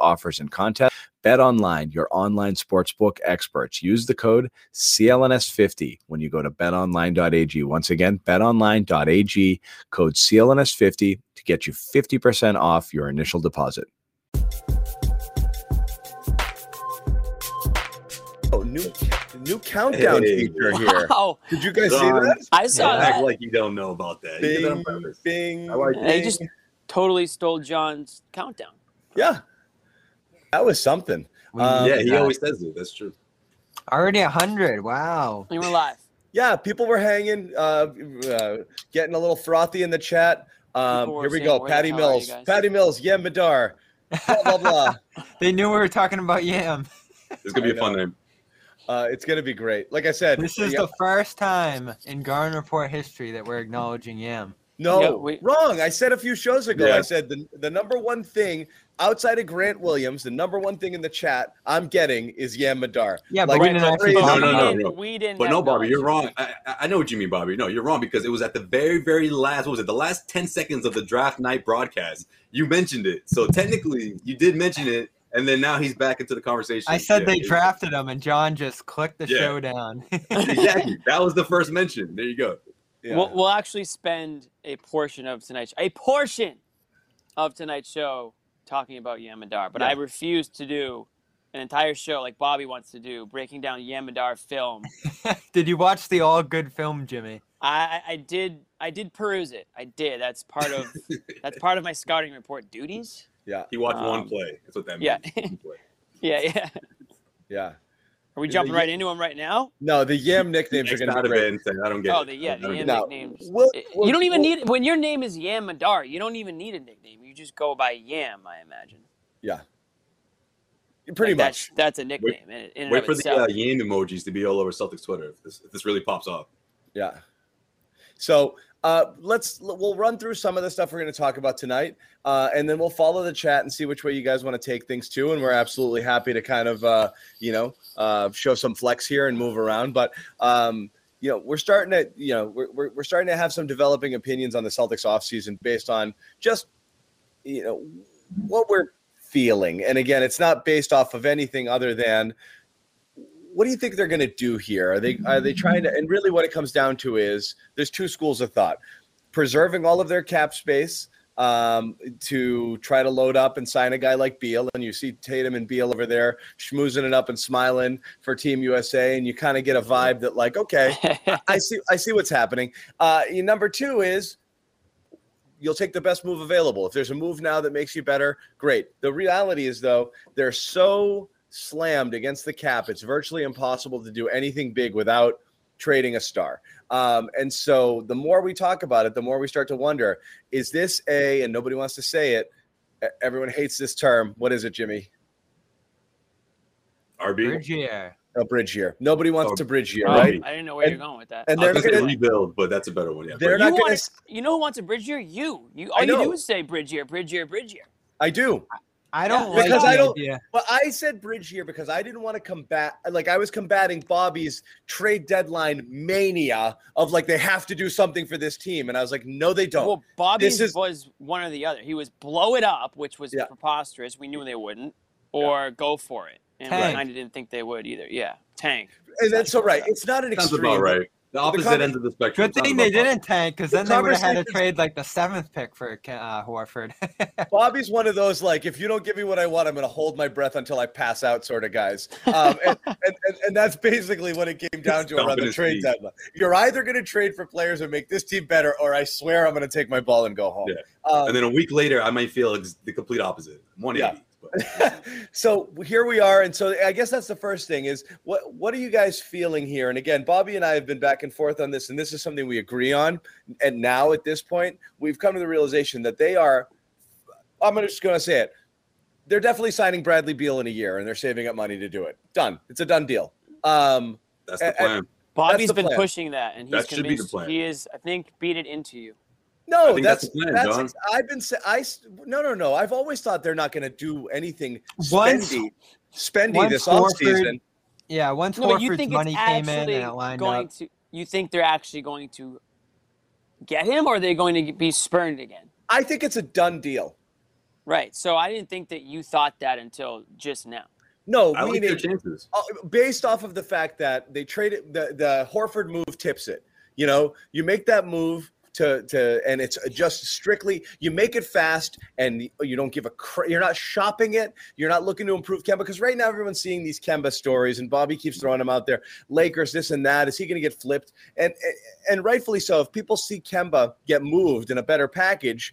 offers, and contests. Bet Online, your online sportsbook experts. Use the code CLNS50 when you go to betonline.ag. Once again, betonline.ag, code CLNS50 to get you 50% off your initial deposit. Oh, new new countdown Hey. feature here. Wow. Did you guys see that? I saw Don't act that. like you don't know about that. You did Bing, bing. I like They just totally stole John's countdown. Yeah, that was something. Um, yeah, he always says it. That's true. Already a hundred. Wow. We were live. yeah, people were hanging, uh, uh, getting a little frothy in the chat. Um, here we go. Patty hell are you Mills. Patty Mills. Yam Madar. Blah blah blah. They knew we were talking about Yam. It's gonna be I a fun name. Uh, it's gonna be great. Like I said, This is yeah, the first time in Garden Report history that we're acknowledging Yam. no Yeah, we- wrong. I said a few shows ago. Yeah. I said the the number one thing outside of Grant Williams, the number one thing in the chat I'm getting is Yam Madar. Yeah, but Like, we it's didn't actually. No, no, no, about it. didn't, no. We didn't. But no, Bobby, you're wrong. I, I- I know what you mean, Bobby. No, you're wrong because it was at the very, very last. What was it? The last ten seconds of the draft night broadcast. You mentioned it, so technically you did mention it, and then now he's back into the conversation. I said Yeah, they drafted him, and John just clicked the Yeah. show down. exactly. That was the first mention. There you go. Yeah. We'll, we'll actually spend a portion of tonight's a portion of tonight's show talking about Yam Madar, but I refuse to do an entire show like Bobby wants to do, breaking down Yam Madar film. Did you watch the all good film, Jimmy? I, I did I did peruse it. I did. That's part of that's part of my scouting report duties. yeah, He watched one Um, play. That's what that means. yeah. One play. Yeah, yeah. yeah. Are we jumping it- right into them right now? No, the Yam nicknames are going to out be of great. it and I don't get Oh, the, yeah, I the Yam get. No, nicknames. we'll- we'll- you don't even we'll- need when your name is Yam Madar. You don't even need a nickname. You just go by Yam. I imagine. Yeah, pretty Like, much. That's, that's a nickname in, in Wait of for the uh, yam emojis to be all over Celtics Twitter if this, if this really pops off. Yeah. So uh, let's we'll run through some of the stuff we're going to talk about tonight, uh, and then we'll follow the chat and see which way you guys want to take things to. And we're absolutely happy to kind of uh, you know uh, show some flex here and move around. But um, you know we're starting to you know we're, we're, we're starting to have some developing opinions on the Celtics offseason based on just you know what we're feeling. And again, it's not based off of anything other than what do you think they're going to do here? Are they are they trying to? And really, what it comes down to is there's two schools of thought: preserving all of their cap space um, to try to load up and sign a guy like Beal, and you see Tatum and Beal over there schmoozing it up and smiling for Team USA, and you kind of get a vibe that like, okay, I see I see what's happening. Uh, number two is you'll take the best move available. If there's a move now that makes you better, great. The reality is though, they're so slammed against the cap, it's virtually impossible to do anything big without trading a star. Um, and so the more we talk about it, the more we start to wonder, is this a and nobody wants to say it. Everyone hates this term. What is it, Jimmy? RB. Bridgier. A bridge year. Nobody wants Oh, to bridge year, right? I didn't know where And- you're going with that. And I they're gonna rebuild, but that's a better one. Yeah. they're you, not gonna. you know who wants a bridge year? You. You. All you do is say bridge year, bridge year, bridge year. I do. I don't Yeah, like because the I don't- idea. But I said bridge here because I didn't want to combat like I was combating Bobby's trade deadline mania of like they have to do something for this team, and I was like, no, they don't. Well, Bobby's is- was one or the other. He was blow it up, which was Yeah. preposterous. We knew they wouldn't, or go for it. And I kind of didn't think they would either. Yeah, tank. and that's so right. It's not an Sounds extreme. about right. The opposite com- ends of the spectrum. Good thing they didn't tank, because The then they would have had to trade like the seventh pick for Ke- uh, Horford. Bobby's one of those like, if you don't give me what I want, I'm going to hold my breath until I pass out, sort of guys. Um, and, and, and, and that's basically what it came down to around the trade feet. deadline. You're either going to trade for players and make this team better, or I swear I'm going to take my ball and go home. Yeah. Um, And then a week later, I might feel ex- the complete opposite. 180. But so here we are, and so I guess that's the first thing is what what are you guys feeling here? And again, Bobby and I have been back and forth on this, and this is something we agree on. And now at this point, we've come to the realization that they are. I'm just going to say it. They're definitely signing Bradley Beal in a year, and they're saving up money to do it. Done. It's a done deal. Um, that's the And- plan. Bobby's the been plan. pushing that, and he's That should be the convinced plan. he is. I think beat it into you. No, I think that's that's the plan, that's. John. ex- I've been. sa- I s- no, no, no. I've always thought they're not going to do anything Once- spendy, spendy once this Horford- offseason. yeah, once No, but you Horford's think money came in and it lined going up. to? You think they're actually going to get him, or are they going to be spurned again? I think it's a done deal. Right. So I didn't think that you thought that until just now. No, I like meaning their chances. based off of the fact that they traded the the Horford move tips it. You know, you make that move to to and it's just strictly you make it fast and you don't give a cr- you're not shopping it. You're not looking to improve Kemba because right now everyone's seeing these Kemba stories and Bobby keeps throwing them out there. Lakers this and that. Is he going to get flipped? And and rightfully so. If people see Kemba get moved in a better package,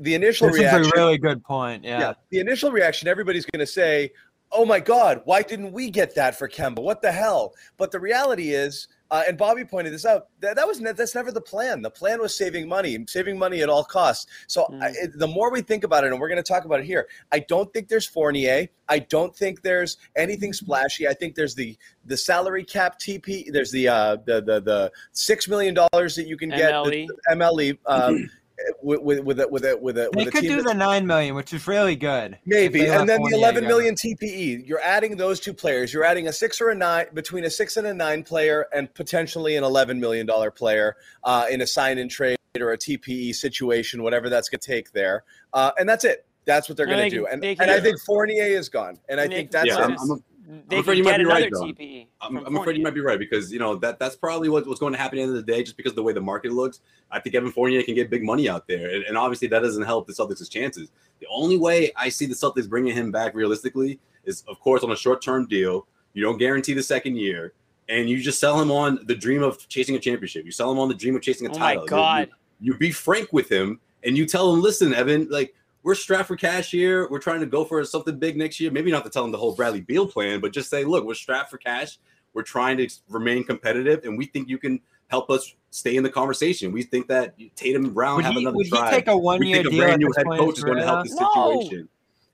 the initial This is a really good point. Yeah. the initial reaction, everybody's going to say, "Oh my God, why didn't we get that for Kemba? What the hell?" But the reality is, uh, and Bobby pointed this out, that, that was ne- that's never the plan. The plan was saving money, saving money at all costs. So I, it, the more we think about it, and we're going to talk about it here, I don't think there's Fournier. I don't think there's anything splashy. I think there's the the salary cap TP. There's the uh, the the the six million dollars that you can get MLE. the MLE. Um, with with with a, with a, with a, They with a could team do the nine million, which is really good. Maybe, and then the Fournier 11 go. million TPE. You're adding those two players. You're adding a six or a nine between a six and a nine player, and potentially an 11 million dollar player uh, in a sign and trade or a TPE situation, whatever that's going to take there. Uh, and that's it. That's what they're No, going they to do. And, and I think Fournier is gone. And I And they think can that's Yeah, it. I'm- I'm They afraid you might be right. TPE. I'm, I'm afraid you might be right because you know that that's probably what, what's going to happen at the end of the day, just because of the way the market looks. I think Evan Fournier can get big money out there, and, and obviously that doesn't help the Celtics' chances. The only way I see the Celtics bringing him back realistically is, of course, on a short-term deal. You don't guarantee the second year, and you just sell him on the dream of chasing a championship. You sell him on the dream of chasing a Oh my title. You- God. You, you be frank with him, and you tell him, "Listen, Evan, like." We're strapped for cash here. We're trying to go for something big next year. Maybe not to tell him the whole Bradley Beal plan, but just say, look, we're strapped for cash. We're trying to remain competitive, and we think you can help us stay in the conversation. We think that Tatum and Brown Would have he, another would he take a one-year think a deal? brand new head coach is going to help the this No. situation.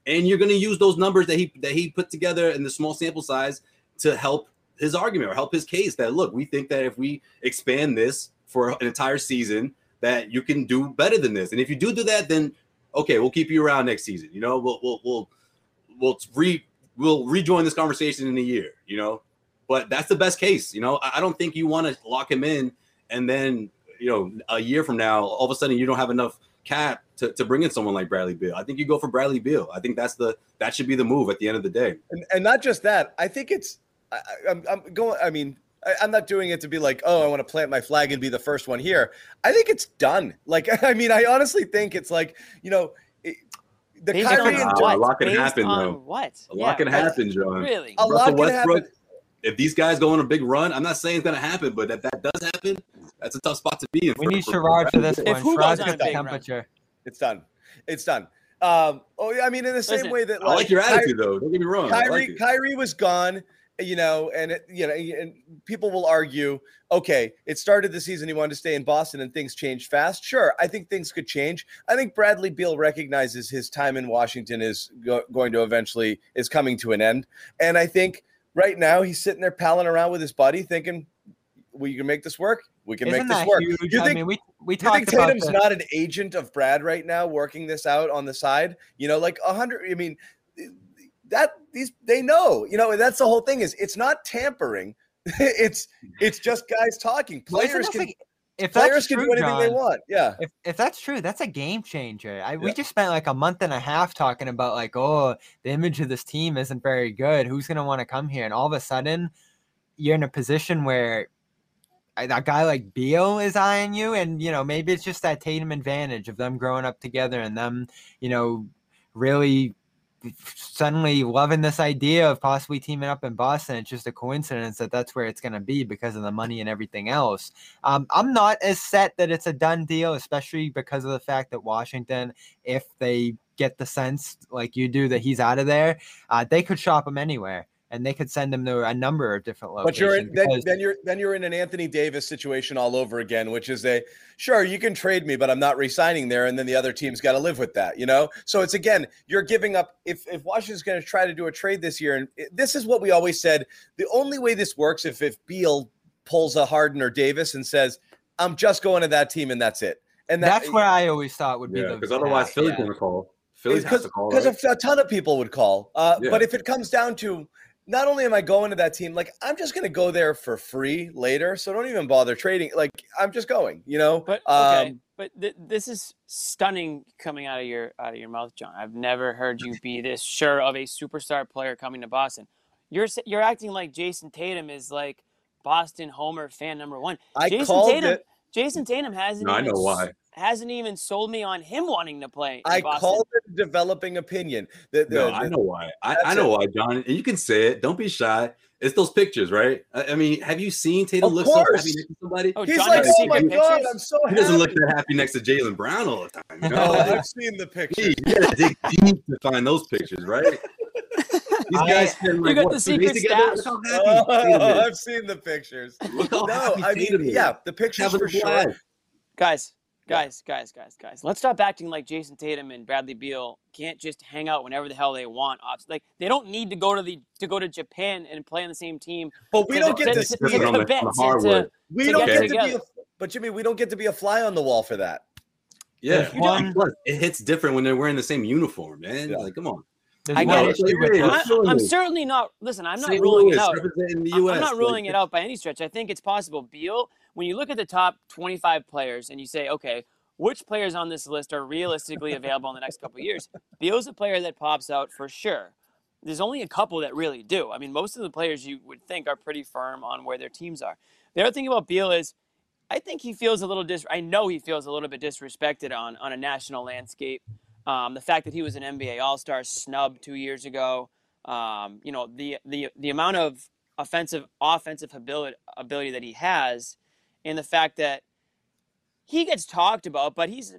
And you're going to use those numbers that he that he put together in the small sample size to help his argument or help his case that look, we think that if we expand this for an entire season, that you can do better than this. And if you do do that, then okay, we'll keep you around next season. You know, we'll we'll we'll we'll re we'll rejoin this conversation in a year. You know, but that's the best case. You know, I, I don't think you want to lock him in and then you know a year from now, all of a sudden you don't have enough cap to, to bring in someone like Bradley Beal. I think you go for Bradley Beal. I think that's the that should be the move at the end of the day. and, and not just that. I think it's. I, I'm going. I mean, I, I'm not doing it to be like, oh, I want to plant my flag and be the first one here. I think it's done. Like, I mean, I honestly think it's like, you know, it, the Based Kyrie and Wow, what? a lot can Based happen, though. What? A lot can happen, John. Really? a lot Russell can Westbrook, happen. if these guys go on a big run, I'm not saying it's going to happen, but if that does happen, that's a tough spot to be in. We for- need for- Sherrod for this If one. who goes Sherrod's got the big run? It's done. It's done. Um, oh, yeah, I mean, in the same Listen, way that I like your Ky- attitude, though. Don't get me wrong. Kyrie, like. Kyrie was gone, you know, and it, you know, and people will argue, okay, it started the season he wanted to stay in Boston, and things changed fast. Sure, I think things could change. I think Bradley Beal recognizes his time in Washington is go- going to eventually is coming to an end, and I think right now he's sitting there palling around with his buddy, thinking, "We can make this work. We can Isn't make this work." huge? You I think mean, we we you think Tatum's not an agent of Brad right now, working this out on the side? You know, like a hundred. I mean, that these they know. You know, that's the whole thing. Is it's not tampering. it's it's just guys talking. Players can like- if players can true, do anything they want. Yeah, If, if that's true, that's a game changer. I, We just spent like a month and a half talking about like, oh, the image of this team isn't very good. Who's gonna want to come here? And all of a sudden, you're in a position where a guy like Beal is eyeing you, and you know maybe it's just that Tatum advantage of them growing up together and them, you know, really suddenly loving this idea of possibly teaming up in Boston. It's just a coincidence that that's where it's going to be because of the money and everything else. Um, I'm not as set that it's a done deal, especially because of the fact that Washington, if they get the sense like you do that he's out of there, uh, they could shop him anywhere and they could send him to a number of different locations. But you're in, then, because- then you're then you're in an Anthony Davis situation all over again, which is a sure you can trade me, but I'm not re-signing there, and then the other team's got to live with that, you know. So it's again you're giving up. If if Washington's going to try to do a trade this year, and this is what we always said, the only way this works if if Beal pulls a Harden or Davis and says I'm just going to that team and that's it, and that, that's what I always thought would be Yeah, the because otherwise Philly's yeah. going to call. Philly's has to call. because Right? a ton of people would call. Uh, Yeah. But if it comes down to not only am I going to that team, like I'm just going to go there for free later, so don't even bother trading. Like I'm just going, you know. But okay, Um, but th- this is stunning coming out of your out of your mouth, John. I've never heard you be this sure of a superstar player coming to Boston. You're you're acting like Jayson Tatum is like Boston Homer fan number one. I Jayson called Tatum, it. Jayson Tatum hasn't. No, I know why. Hasn't even sold me on him wanting to play. in I Boston. called it a developing opinion. The, the, No, I know why. I, I know it. why, John. And you can say it. Don't be shy. It's those pictures, right? I, I mean, have you seen Tatum Of look so course. happy next to somebody? Oh, He's John like, oh my secret god, pictures? I'm so He happy. doesn't look that happy next to Jaylen Brown all the time. You know? No, I've seen the pictures. gee, you gotta dig deep to find those pictures, right? These guys spend like got what, the secret together? stash? Look how Oh. I've seen the pictures. Look how No, happy I mean, is. yeah, the pictures Having for sure. blast. Guys, guys, guys, guys, guys. Let's stop acting like Jayson Tatum and Bradley Beal can't just hang out whenever the hell they want. Off- Like they don't need to go to the to go to Japan and play on the same team. But we don't to- get to to- see to on the- Quebec, on the to- hardwood. We don't get get to be a, but Jimmy, we don't get to be a fly on the wall for that. Yeah, There's one- Plus, it hits different when they're wearing the same uniform, man. Yeah. Like, come on. There's I one get it. issue with Yeah. this. I, I'm certainly not. Listen, I'm not St. ruling it out. representing the I'm not ruling like, it out by any stretch. I think it's possible. Beal, when you look at the top 25 players and you say, okay, which players on this list are realistically available in the next couple years? Beal's a player that pops out for sure. There's only a couple that really do. I mean, most of the players you would think are pretty firm on where their teams are. The other thing about Beal is, I think he feels a little dis. I know he feels a little bit disrespected on on a national landscape. Um, the fact that he was an NBA All Star snub two years ago. Um, you know the the the amount of offensive offensive ability ability that he has, and the fact that he gets talked about, but he's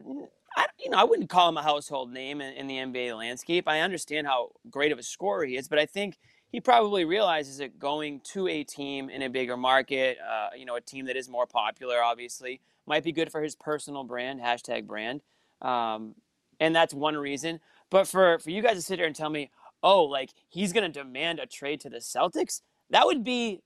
I you know I wouldn't call him a household name in, in the NBA landscape. I understand how great of a scorer he is, but I think he probably realizes that going to a team in a bigger market, uh, you know, a team that is more popular, obviously, might be good for his personal brand, hashtag brand. Um, and that's one reason. But for, for you guys to sit here and tell me, oh, like he's going to demand a trade to the Celtics, that would be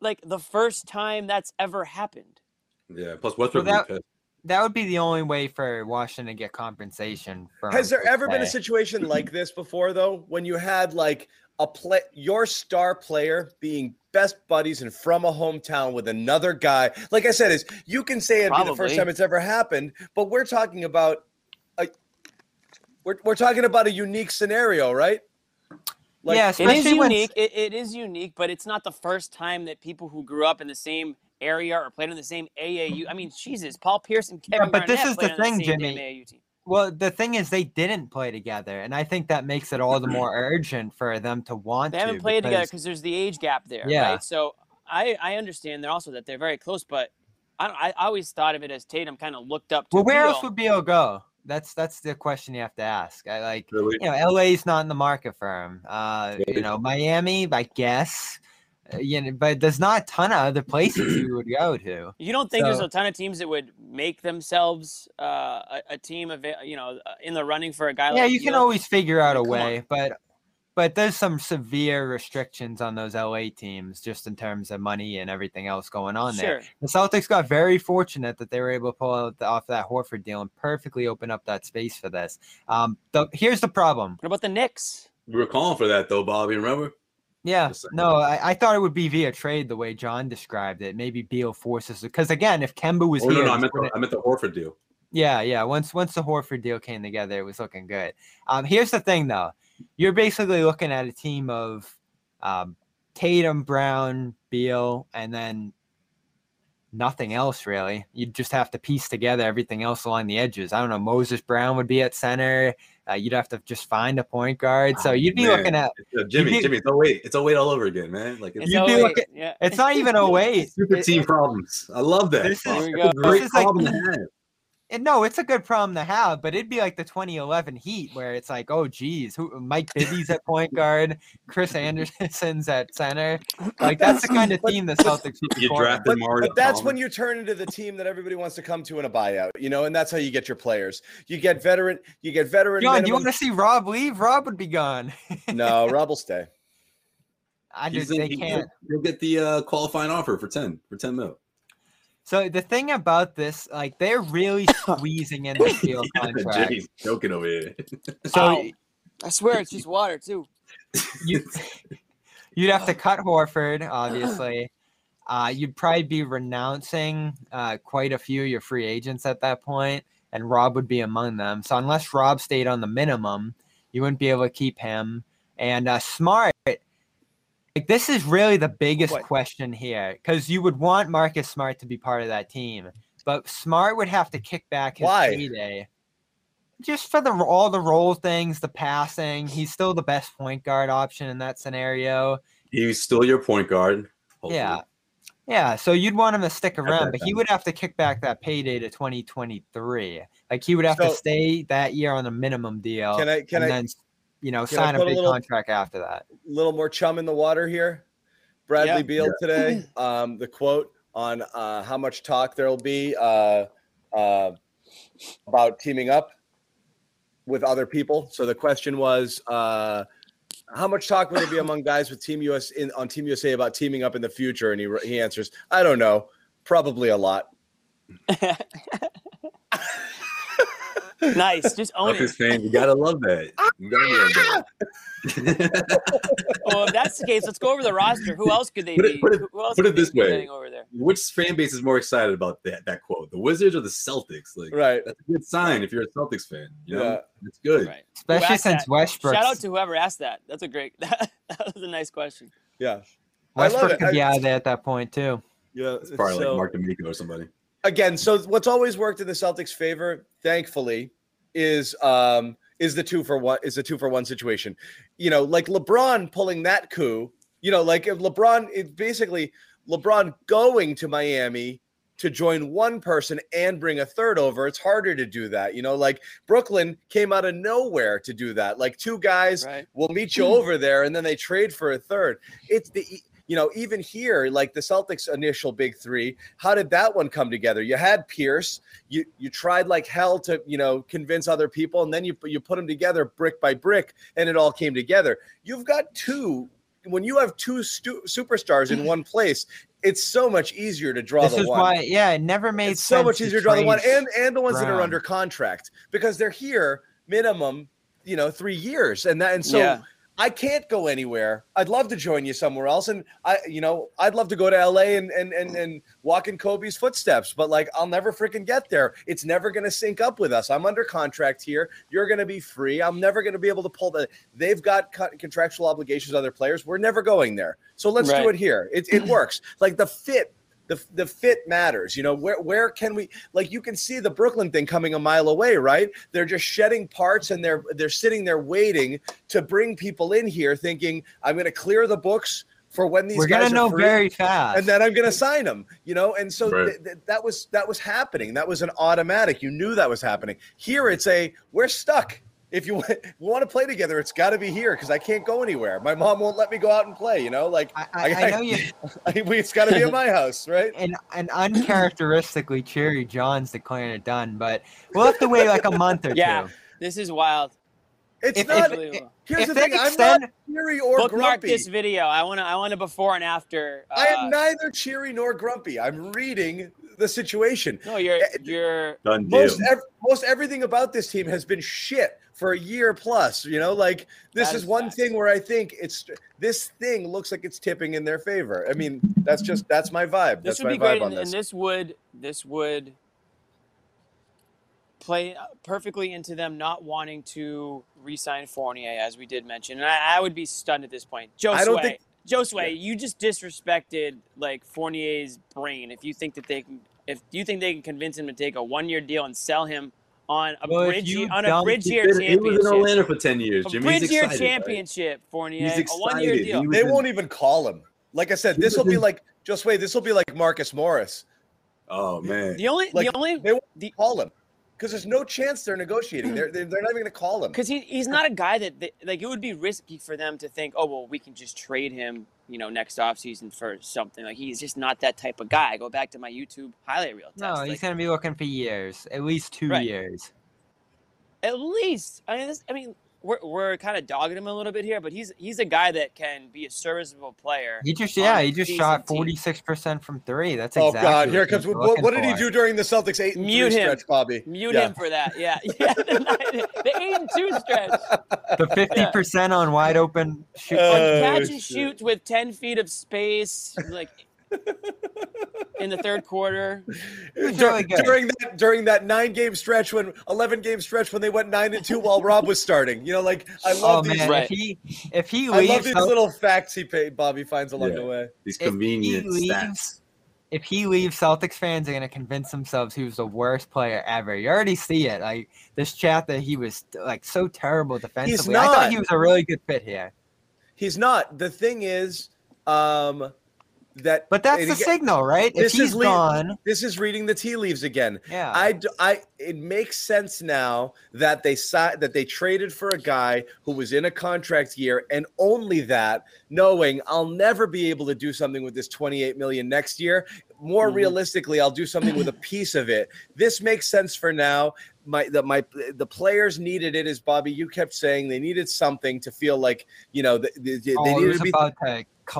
like the first time that's ever happened. Yeah. Plus, Westbrook. Well, would be pissed. That would be the only way for Washington to get compensation. From Has there per ever been a situation like this before, though, when you had like a play, your star player being best buddies and from a hometown with another guy? Like I said, is you can say it'd be the first time it's ever happened, but we're talking about a, we're we're talking about a unique scenario, right? Like, yeah, It is unique. It, it is unique, but it's not the first time that people who grew up in the same area or played in the same AAU. I mean, Jesus, Paul Pierce and Kevin but this Garnett is the on the thing, same Jimmy. damn AAU team. Well, the thing is, they didn't play together, and I think that makes it all the more urgent for them to want They to. haven't played together because- because there's the age gap there, Yeah. right? So I I understand they're also that they're very close, but I don't, I always thought of it as Tatum kind of looked up to. Well, where Beal. else would Beal go? That's that's the question you have to ask. I like Really? you know, LA's not in the market for him. Uh, you know, Miami, I guess. Uh, you know, but there's not a ton of other places you would go to. You don't think there's a ton of teams that would make themselves uh, a, a team of you know uh, in the running for a guy like Yeah, like you can Beal? always figure out a Come on. way, but but there's some severe restrictions on those LA teams just in terms of money and everything else going on there. The Celtics got very fortunate that they were able to pull out the, off that Horford deal and perfectly open up that space for this. Um, the, here's the problem. What about the Knicks? We were calling for that though, Bobby. Remember? Yeah, no, I, I thought it would be via trade the way John described it. Maybe Beal forces because again, if Kemba was Oh no, here, no, I meant the, wouldn't- I meant the Horford deal. yeah, yeah. Once once the Horford deal came together, it was looking good. Um, here's the thing though, you're basically looking at a team of um, Tatum, Brown, Beal, and then nothing else really. You'd just have to piece together everything else along the edges. I don't know. Moses Brown would be at center. Uh, you'd have to just find a point guard. So you'd be Man, looking at. it's, Jimmy, be- Jimmy, it's 08. It's 08 all over again, man. Like it's It's You'd be looking- yeah. It's not even 08. super It- team problems. I love that. This is- Fuck, Here a great This is like- problem to have. And no, it's a good problem to have, but it'd be like the 2011 Heat where it's like, oh, geez, who, Mike Bibby's at point guard, Chris Andersen's at center. Like that's the kind of team the Celtics would be You forming. drafted But, Mario. but that's when you turn into the team that everybody wants to come to in a buyout, you know, and that's how you get your players. You get veteran, you get veteran. John, do you want to see Rob leave? Rob would be gone. no, Rob will stay. I just they he- can't. He'll get the uh, qualifying offer for 10 for 10 mil. So the thing about this, like they're really squeezing in the field contract. Jimmy's joking over here. So Ow. I swear it's just water too. you you'd have to cut Horford, obviously. Uh, you'd probably be renouncing uh, quite a few of your free agents at that point, and Rob would be among them. So unless Rob stayed on the minimum, you wouldn't be able to keep him. And uh, Smart, like this is really the biggest What? question here, because you would want Marcus Smart to be part of that team, but Smart would have to kick back his Why? payday. Just for the all the role things, the passing, he's still the best point guard option in that scenario. He's still your point guard. hopefully. Yeah. Yeah, so you'd want him to stick around, but he would have to kick back that payday to 2023. Like he would have to stay that year on a minimum deal, Can I? Can and I? Then you know can sign a put a big little- contract after that. A little more chum in the water here. Bradley Yeah. Beal today. Um, the quote on uh, how much talk there will be uh, uh, about teaming up with other people. So the question was, uh, how much talk will there be among guys with Team US in on Team USA about teaming up in the future? And he he answers, I don't know, probably a lot. nice. Just own Celtics it. fan, you gotta love that. You gotta love that. Well, if that's the case, let's go over the roster. Who else could they Put it- be? put it- Who else put it this way. over there? Which fan base is more excited about that, that quote? The Wizards or the Celtics? Like Right. that's a good sign if you're a Celtics fan. You know, Yeah. it's good. Right. Especially since that? Westbrook Shout out to whoever asked that. That's a great. That, was a nice question. Yeah. Westbrook could be I- out of there at that point too. Yeah. It's probably so- like Mark D'Amico or somebody. Again, so what's always worked in the Celtics' favor, thankfully, is um is the two for one is the two for one situation. You know, like LeBron pulling that coup. You know, like if LeBron, it basically LeBron going to Miami to join one person and bring a third over. It's harder to do that. You know, like Brooklyn came out of nowhere to do that. Like two guys Right. will meet you over there and then they trade for a third. It's the you know, even here, like the Celtics initial big three, how did that one come together? You had Pierce, you you tried like hell to, you know, convince other people, and then you you put them together brick by brick, and it all came together. You've got two when you have two stu- superstars in one place, it's so much easier to draw This the is one why, yeah, it never made it's so much easier to draw the one and and the ones that are under contract because they're here minimum you know three years and that and so Yeah. I can't go anywhere. I'd love to join you somewhere else. And i you know i'd love to go to la and and and, and walk in kobe's footsteps but like i'll never freaking get there. It's never going to sync up with us. I'm under contract here. You're going to be free. I'm never going to be able to pull the they've got co- contractual obligations other players. We're never going there. So let's do it here. It, it works. Like the fit the, the fit matters. You know, where where can we like you can see the Brooklyn thing coming a mile away, right? They're just shedding parts and they're they're sitting there waiting to bring people in here thinking I'm going to clear the books for when these We're guys gonna are know free, very fast. and then I'm going to sign them, you know? And so Right. th- th- that was that was happening. That was an automatic. You knew that was happening. Here it's a we're stuck. If you, want- we want to play together, it's got to be here because I can't go anywhere. My mom won't let me go out and play. You know, like I, I, I know you. I, it's got to be at my house, right? and and uncharacteristically cheery John's declaring it done, but we'll have to wait like a month or Yeah. two. This is wild. It's If- not. if- here's if the they thing: I'm not cheery or Bookmark grumpy. this video. I want to. I want a before and after. I uh, am neither cheery nor grumpy. I'm reading the situation. No, you're Eh, you're Done deal. Most ev- most everything about this team has been shit for a year plus. You know, like this is is one thing where I think it's this thing looks like it's tipping in their favor. I mean, that's just that's my vibe. this That's would my be great, vibe on and, and this. this would this would play uh, perfectly into them not wanting to re-sign Fournier, as we did mention. And I, I would be stunned at this point. Joe I don't Sway. think Josue, you just disrespected like Fournier's brain. If you think that they can, if you think they can convince him to take a one-year deal and sell him on a Well, bridge you on a bridge He, year been- he was in championship, Orlando for ten years. a Jimmy, bridge he's year excited, right? championship, Fournier, He's a one-year deal. They in- won't even call him. Like I said, this will be like just wait. This will be like Marcus Morris. Oh man, The only, Like the only, they won't the call him because there's no chance they're negotiating. They're they're, they're not even going to call him. because he, he's not a guy that they, like it would be risky for them to think, oh well, we can just trade him, you know, next offseason for something. Like he's just not that type of guy. Go back to my YouTube highlight reel test. No, like, he's gonna be looking for years, at least two Right. years. at least I mean, this, I mean, we're, we're kind of dogging him a little bit here, but he's he's a guy that can be a serviceable player. He just yeah, he just shot forty six percent from three. That's Oh exactly God! Here what comes what, what did he do during the Celtics eight and Mute three him. stretch, Bobby? Mute Yeah. him for that. Yeah, yeah. The, the eight and two stretch. The fifty percent on wide open shoot. Uh, Like Oh, catch and shoot with ten feet of space, like in the third quarter. was really during that during that nine game stretch when eleven game stretch when they went nine and two while Rob was starting. You know, like I oh love these. man, Right. if he if he I love leaves, these little facts he paid Bobby finds along Yeah. the way. these if convenient leaves- stats. if he leaves, Celtics fans are gonna convince themselves he was the worst player ever. You already see it. Like this chat that he was like so terrible defensively. I not. thought he was a really good fit here. He's not. The thing is, um, that But that's the again, signal, right? If this he's is le- gone, This is reading the tea leaves again. yeah. i i it makes sense now that they si- that they traded for a guy who was in a contract year, and only that, knowing I'll never be able to do something with this 28 million next year. More Mhm. realistically, I'll do something with a piece of it. This makes sense for now. My the my the players needed it, as Bobby you kept saying. They needed something to feel like you know they, they, they oh, it needed to be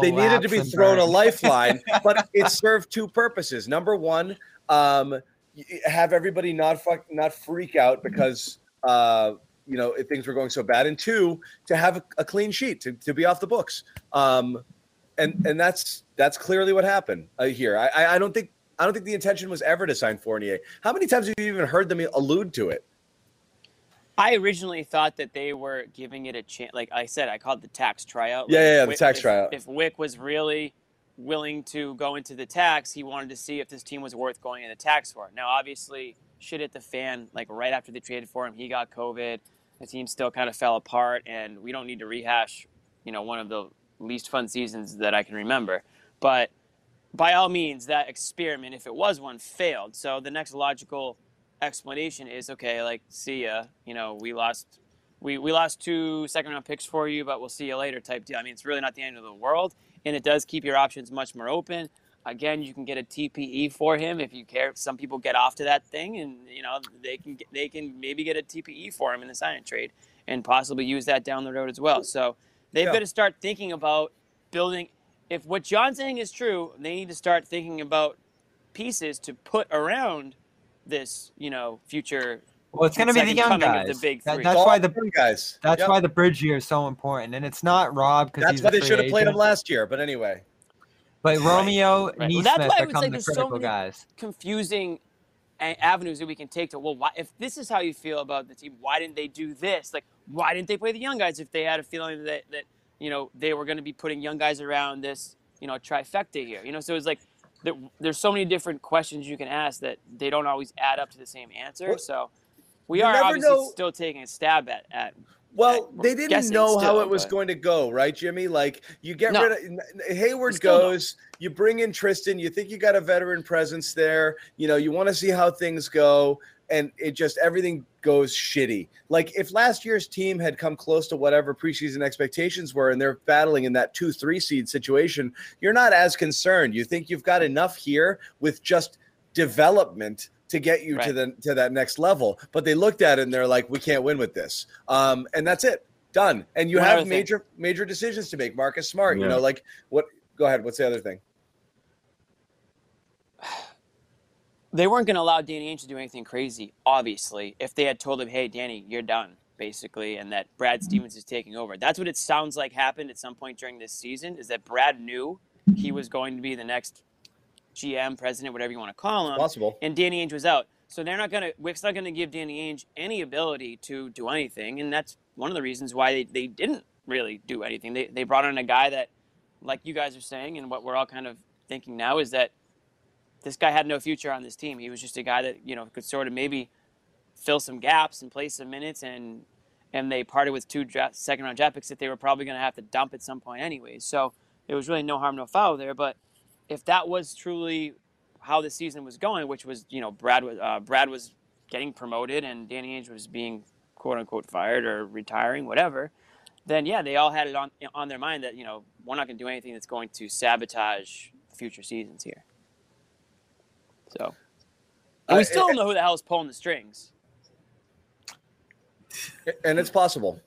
they needed to be thrown a lifeline, but it served two purposes. Number one, um, have everybody not fuck, not freak out because uh, you know if things were going so bad, and two, to have a, a clean sheet to, to be off the books. Um, and and that's that's clearly what happened uh, here. I, I I don't think I don't think the intention was ever to sign Fournier. How many times have you even heard them allude to it? I originally thought that they were giving it a chance. Like I said, I called the tax tryout. Yeah, Like, yeah, if yeah, the tax if- tryout. If Wyc was really willing to go into the tax, he wanted to see if this team was worth going into tax for. Now, obviously, shit hit the fan. Like right after they traded for him, he got COVID. The team still kind of fell apart, and we don't need to rehash, you know, one of the least fun seasons that I can remember. But by all means, that experiment, if it was one, failed. So the next logical explanation is okay, like, see ya. You know, we lost we, we lost two second round picks for you, but we'll see you later type deal. I mean, it's really not the end of the world, and it does keep your options much more open. Again, you can get a TPE for him if you care. Some people get off to that thing, and you know they can they can maybe get a TPE for him in the sign and trade, and possibly use that down the road as well. So they've Yeah. got to start thinking about building. If what John's saying is true, they need to start thinking about pieces to put around this, you know, future. Well, it's going to be the young guys. the big That- that's All why the them guys. that's Yep. why the bridge year is so important, and it's not Rob because That's he's why a they should have played him last year. But anyway, But Romeo, Right. Well, that's why I would say the there's so many- guys. confusing avenues that we can take to well why if this is how you feel about the team why didn't they do this like why didn't they play the young guys if they had a feeling that that you know they were going to be putting young guys around this you know trifecta here you know so it's like there, there's so many different questions you can ask that they don't always add up to the same answer Well, so we are obviously know- still taking a stab at at Well, they didn't guessing know how it was but- going to go, right, Jimmy? Like you get No. rid of Hayward We still don't. goes, you bring in Tristan, you think you got a veteran presence there, you know, you want to see how things go, and it just everything goes shitty. Like if last year's team had come close to whatever preseason expectations were and they're battling in that two, three seed situation, you're not as concerned. You think you've got enough here with just development to get you to Right. the to that next level. But they looked at it and they're like, we can't win with this. Um, and that's it. Done. And you One have other thing. major major decisions to make. Marcus Smart, you know, like what go ahead. What's the other thing? They weren't going to allow Danny Ainge to do anything crazy, obviously, if they had told him, hey, Danny, you're done, basically, and that Brad mm-hmm. Stevens is taking over. That's what it sounds like happened at some point during this season, is that Brad knew he was going to be the next GM, president, whatever you want to call him, Possible. and Danny Ainge was out. So they're not going to, Wyc's not going to give Danny Ainge any ability to do anything, and that's one of the reasons why they, they didn't really do anything. They, they brought in a guy that like you guys are saying, and what we're all kind of thinking now is that this guy had no future on this team. He was just a guy that you know could sort of maybe fill some gaps and play some minutes, and and they parted with two draft, second round draft picks that they were probably going to have to dump at some point anyways. So it was really no harm, no foul there. But if that was truly how the season was going, which was you know Brad was uh, Brad was getting promoted and Danny Ainge was being quote unquote fired or retiring, whatever, then yeah, they all had it on on their mind that you know we're not going to do anything that's going to sabotage future seasons here. So, and we still don't know who the hell is pulling the strings. and it's possible.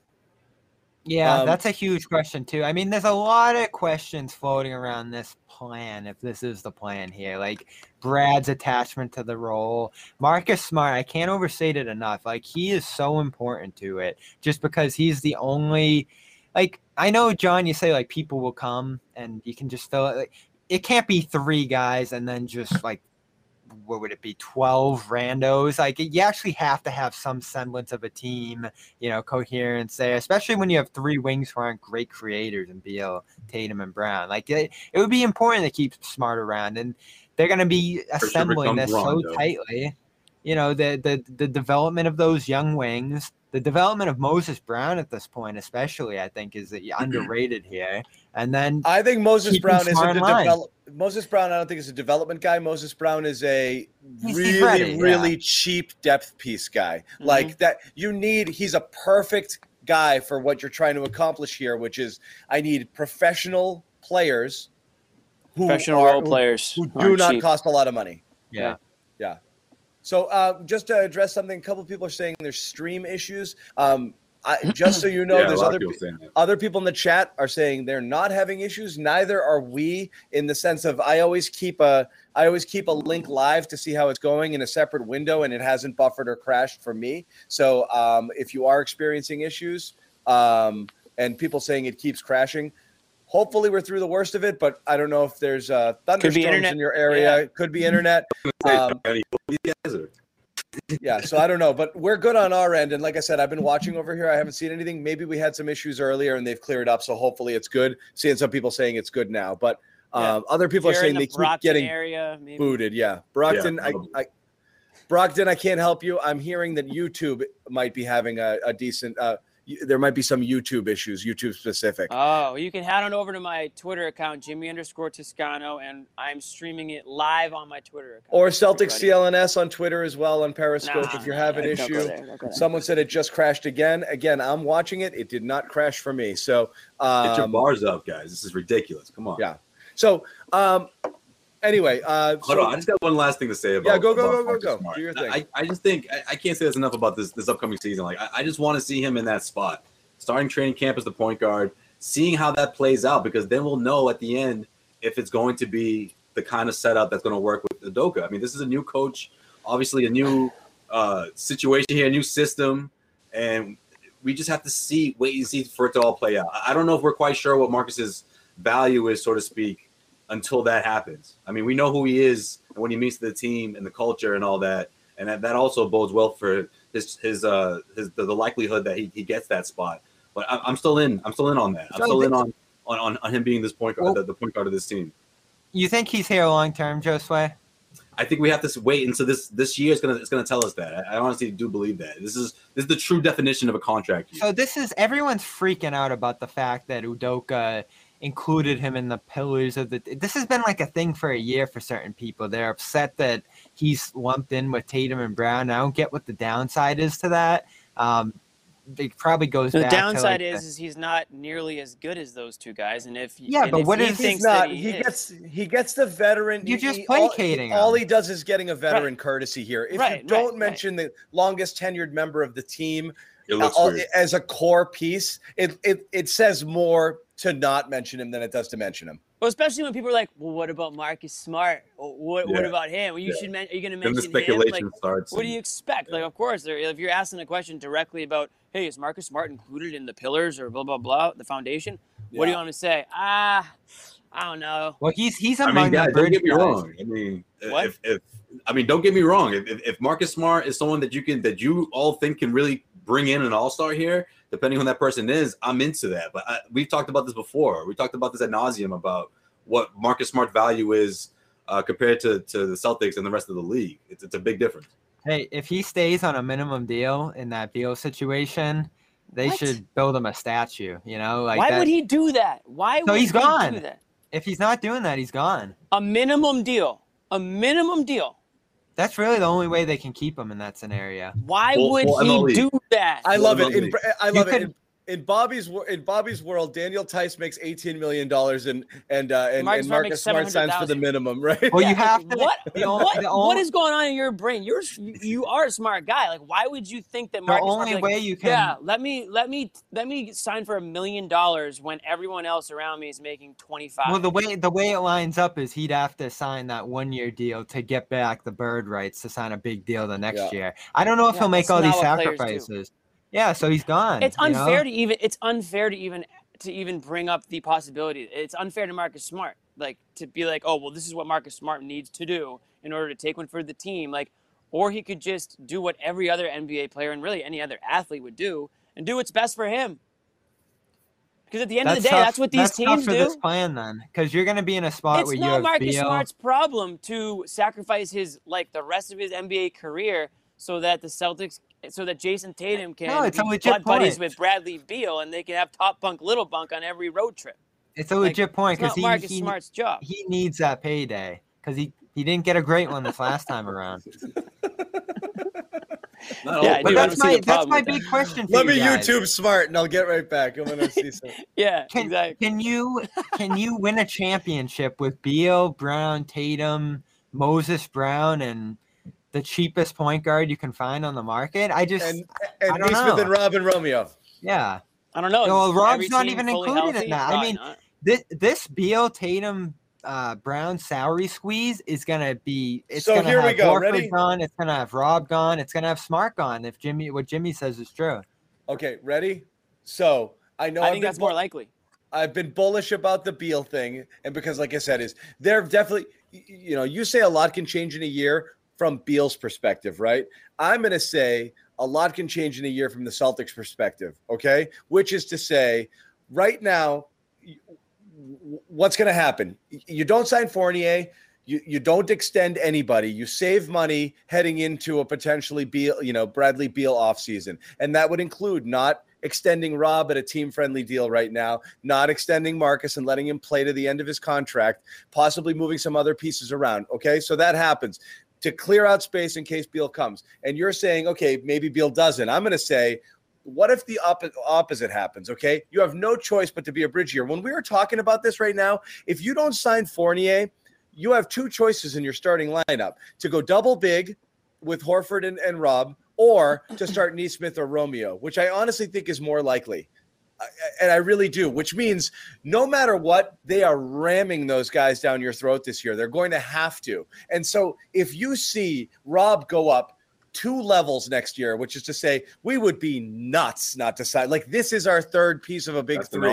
Yeah, Um, that's a huge question too. I mean, there's a lot of questions floating around this plan, if this is the plan here. Like Brad's attachment to the role. Marcus Smart, I can't overstate it enough. Like he is so important to it just because he's the only like I know John, you say like people will come and you can just fill it. Like, it can't be three guys and then just like what would it be 12 randos? Like you actually have to have some semblance of a team you know coherence there especially when you have three wings who aren't great creators and Beal, Tatum and Brown. Like it, it would be important to keep smart around and they're going to be assembling this so tightly you know the, the the development of those young wings the development of Moses Brown at this point especially I think is underrated here and then I think Moses Brown isn't a develop. Moses Brown, I don't think is a development guy. Moses Brown is a He's- he's really, ready, really yeah. cheap depth piece guy. Mhm. Like that, you need. He's a perfect guy for what you're trying to accomplish here, which is I need professional players who Professional are- role who- players who who do aren't cheap. cost a lot of money. yeah So uh, just to address something, a couple of people are saying there's stream issues. Um, I, just so you know, yeah, there's other people pe- saying that. other people in the chat are saying they're not having issues neither are we in the sense of i always keep a i always keep a link live to see how it's going in a separate window and it hasn't buffered or crashed for me so um, if you are experiencing issues um, and people saying it keeps crashing hopefully we're through the worst of it but i don't know if there's uh, thunderstorms in your area. Yeah. It could be internet. Um, These guys are- yeah so i don't know but we're good on our end and like i said i've been watching over here. I haven't seen anything. Maybe we had some issues earlier and they've cleared up so hopefully it's good. Seeing some people saying it's good now but Yeah. um, other people are you're saying in they the keep getting area, maybe. booted yeah. Brockton Yeah, I. I brockton i can't help you. I'm hearing that youtube might be having a, a decent uh, y- there might be some youtube issues youtube specific Oh, you can head on over to my Twitter account, Jimmy underscore Toscano, and I'm streaming it live on my Twitter account. or celtic Everybody. clns on twitter as well on periscope Nah, if you have an issue there, don't go there. Someone said it just crashed again. Again, I'm watching it. It did not crash for me. So, um, Get your bars up, guys. This is ridiculous. Come on. Yeah. So, um, anyway, uh, Hold so- on, I just got one last thing to say about. Yeah, go, go, go, go, go. Smart. Do your thing. I, I just think I, I can't say this enough about this this upcoming season. Like I, I just want to see him in that spot, starting training camp as the point guard, seeing how that plays out, because then we'll know at the end if it's going to be the kind of setup that's going to work with Udoka. I mean, this is a new coach, obviously a new uh, situation here, a new system, and we just have to see, wait and see for it to all play out. I I don't know if we're quite sure what Marcus's value is, so to speak, until that happens. I mean, we know who he is and when he meets the team and the culture and all that, and that, that also bodes well for his his uh his the, the likelihood that he, he gets that spot. But I, I'm still in. I'm still in on that. I'm So still in on on, on, on him being this point guard, Well- the, the point guard of this team. you think he's here long term Josue I think we have to wait until this this year is gonna it's gonna tell us that. I, I honestly do believe that this is this is the true definition of a contract. year. So this is everyone's freaking out about the fact that Udoka included him in the pillars of the. This has been like a thing for a year for certain people. They're upset that he's lumped in with Tatum and Brown. I don't get what the downside is to that. Um, it probably goes. The back to, downside like, is, the- is he's not nearly as good as those two guys, and if Yeah, and but if what he is- he's thinks not. that he, He, is- gets he gets the veteran. You're just he- all- placating he- All he does is getting a veteran courtesy here. If Right, you don't right, mention the longest tenured member of the team it looks uh, as a core piece, it, it it says more to not mention him than it does to mention him. well, especially when people are like, "Well, what about Marcus Smart? Or What what about him? Well, you Yeah. should. Men- are you going to Then the mention him? speculation Like, starts. what do you expect? Like, of course, if you're asking a question directly about, "Hey, is Marcus Smart included in the pillars or blah blah blah, the foundation?" What do you want to say? Ah, I don't know. well, he's he's I mean, guys, the don't get me guys. wrong. I mean, What? if, if I mean, don't get me wrong. If, if, if Marcus Smart is someone that you can that you all think can really bring in an all star here, depending on who that person is, I'm into that. But I, we've talked about this before. We talked about this at nauseum about what Marcus Smart value is uh, compared to to the Celtics and the rest of the league. It's it's a big difference. Hey, if he stays on a minimum deal in that Beal situation, they What? should build him a statue. You know, like Why that- would he do that? Why So would he's he gone. do that? If he's not doing that, he's gone. A minimum deal. A minimum deal. That's really the only way they can keep him in that scenario. Why Full- would full he MLE. do that? I love it. In. I love could- it. In, in Bobby's in Bobby's world, Daniel Theis makes eighteen million dollars, and and uh, and, Marcus and Smart Marcus Smart signs for the minimum, right? Well, Yeah, you have to. What? the only- what? the only- is going on in your brain? You're you, you are a smart guy. Like, why would you think that The Marcus Smart only be like, way you can. Yeah, let me let me let me sign for a million dollars when everyone else around me is making twenty five. Well, the way the way it lines up is he'd have to sign that one year deal to get back the bird rights to sign a big deal the next Yeah. year. I don't know if Yeah, he'll make all these not do. sacrifices. Yeah, so he's gone. it's you know? unfair to even it's unfair to even to even bring up the possibility. It's unfair to Marcus Smart, like to be like, oh well, this is what Marcus Smart needs to do in order to take one for the team, like, or he could just do what every other NBA player and really any other athlete would do and do what's best for him. Because at the end of the day, tough- that's what these that's tough teams for do. this plan then, because you're going to be in a spot it's where you not have Marcus Beal. Smart's problem to sacrifice his like the rest of his NBA career so that the Celtics, so that Jayson Tatum can No, it's a be legit butt buddies with Bradley Beal and they can have top bunk, little bunk on every road trip. It's a Like, legit point because not he, Marcus he, Smart's job. he needs that payday because he, he didn't get a great one this last time around. Not Yeah, But do. players. I that's my that's my with that. big question for Let you me guys. YouTube smart, and I'll get right back. I'm gonna see some. Yeah, Can, exactly. can you can you win a championship with Beal, Brown, Tatum, Moses Brown, and the cheapest point guard you can find on the market? I just And I and don't Nesmith know. and Robin Romeo. yeah. I don't know. Well, is Rob's not even fully included in healthy? that. I mean, not. This this Beal, Tatum, uh, Brown salary squeeze is gonna be. It's So gonna here we have go. Horford Ready? gone. It's gonna have Rob gone. It's gonna have Smart gone. If Jimmy, what Jimmy says is true. Okay, ready? So I know I I've think been that's more likely. I've been bullish about the Beal thing, and because, like I said, is they're definitely, you know, you say a lot can change in a year from Beal's perspective, right? I'm going to say a lot can change in a year from the Celtics' perspective, okay? Which is to say, right now, what's going to happen? You don't sign Fournier. You, you don't extend anybody. You save money heading into a potentially Beal, you know, Bradley Beal offseason. And that would include not extending Rob at a team friendly deal right now, not extending Marcus and letting him play to the end of his contract, possibly moving some other pieces around. Okay. So that happens to clear out space in case Beal comes. And you're saying, okay, maybe Beal doesn't. I'm going to say, what if the oppo- opposite happens? Okay. You have no choice but to be a bridge here. When we are talking about this right now, if you don't sign Fournier, you have two choices in your starting lineup to go double big with Horford and, and Rob, or to start Nesmith or Romeo, which I honestly think is more likely. And I really do, which means no matter what, they are ramming those guys down your throat this year. They're going to have to. And so if you see Rob go up two levels next year, which is to say, we would be nuts not to sign. Like, this is our third piece of a big That's three.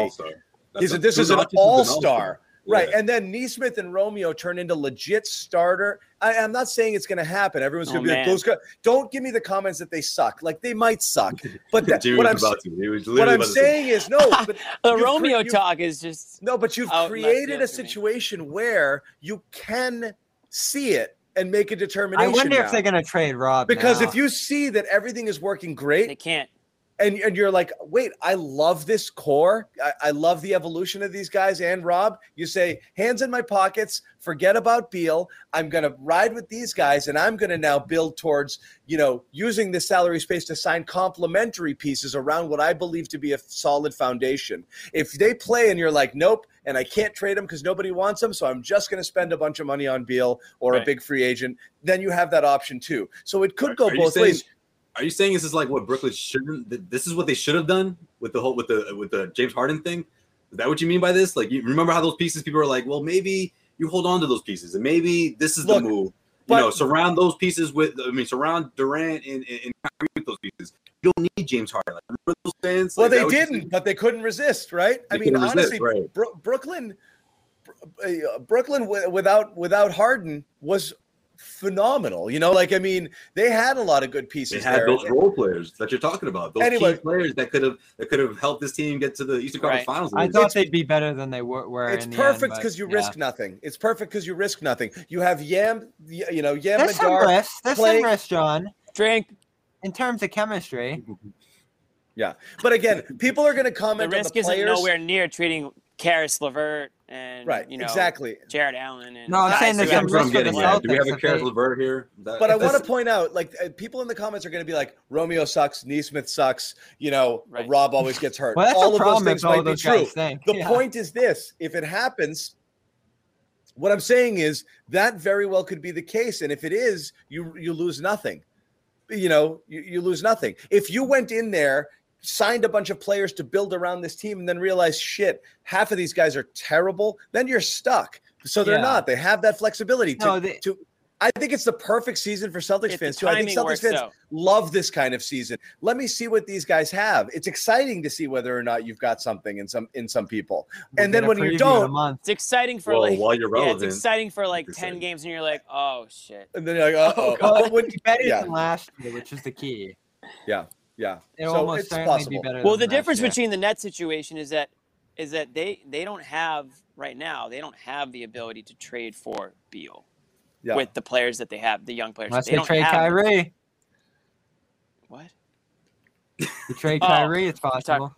He's a- this is an all star. Right. Yeah. And then Nesmith and Romeo turn into legit starter. I, I'm not saying it's going to happen. Everyone's going Oh, to be like, those guys. Don't give me the comments that they suck. Like they might suck. But that, what, I'm, about to. What I'm about to saying is no. But The you've cre- Romeo talk is just No, but you've created a for me. situation where you can see it and make a determination. I wonder now. if they're gonna trade Rob because now. if you see that everything is working great, they can't. And, and you're like, wait, I love this core. I, I love the evolution of these guys and Rob. You say, hands in my pockets, forget about Beal. I'm going to ride with these guys, and I'm going to now build towards, you know, using the salary space to sign complementary pieces around what I believe to be a solid foundation. If they play and you're like, nope, and I can't trade them because nobody wants them, so I'm just going to spend a bunch of money on Beal or a big free agent, then you have that option too. So it could go Are both ways. Are you saying this is like what Brooklyn shouldn't? This is what they should have done with the whole with the with the James Harden thing. Is that what you mean by this? Like, you remember how those pieces people are like, well, maybe you hold on to those pieces, and maybe this is Look, the move. but- you know, surround those pieces with. I mean, surround Durant and, and, Kyrie with those pieces. You don't need James Harden. Like, remember those fans? Well, Like, they didn't, but they couldn't resist, right? I mean, resist, honestly, right. Bro- Brooklyn, uh, Brooklyn without without Harden was phenomenal. You know, like I mean, they had a lot of good pieces. They pieces had there. those role players that you're talking about. Those Anyway. key players that could have that could have helped this team get to the Eastern Conference Right. Finals. I It's- thought they'd be better than they were. were It's in perfect because you yeah. risk nothing. It's perfect because you risk nothing. You have Yam, you know, Yam There's some Madar. risks. There's playing- some risks, John. Drink. In terms of chemistry, Yeah, but again, people are going to comment. The comment risk on the isn't players. nowhere near treating Caris LeVert and right, you know exactly. Jarrett Allen and No, I'm saying who there's have some That's what I'm risk for the getting at. Do we have a Celtics if Caris LeVert here? That- But I want to point out, like, uh, people in the comments are going to be like, Romeo sucks, Nesmith sucks, you know, Right. Rob always gets hurt. well, that's all a of those problem things all might be those true. think. The Yeah. point is this if it happens, what I'm saying is that very well could be the case. And if it is, you you lose nothing. You know, you, you lose nothing. If you went in there, signed a bunch of players to build around this team, and then realize shit, half of these guys are terrible, then you're stuck. So they're Yeah. not. They have that flexibility to, No, they- to I think it's the perfect season for Celtics If fans too. I think Celtics fans out. love this kind of season. Let me see what these guys have. It's exciting to see whether or not you've got something in some in some people. We'll and then when you preview don't- It's exciting for Well, like while you're yeah, relevant, it's exciting for like ten exciting. games, and you're like, oh shit. And then you're like, Well, oh. it would be better yeah. than last year, which is the key. yeah, yeah. It'll So almost it's certainly possible. be better. Well, than the last difference year. between the net situation is that is that they they don't have right now. They don't have the ability to trade for Beal Yeah. with the players that they have, the young players. unless they they don't trade have Kyrie, What? to trade Oh, Kyrie, it's possible.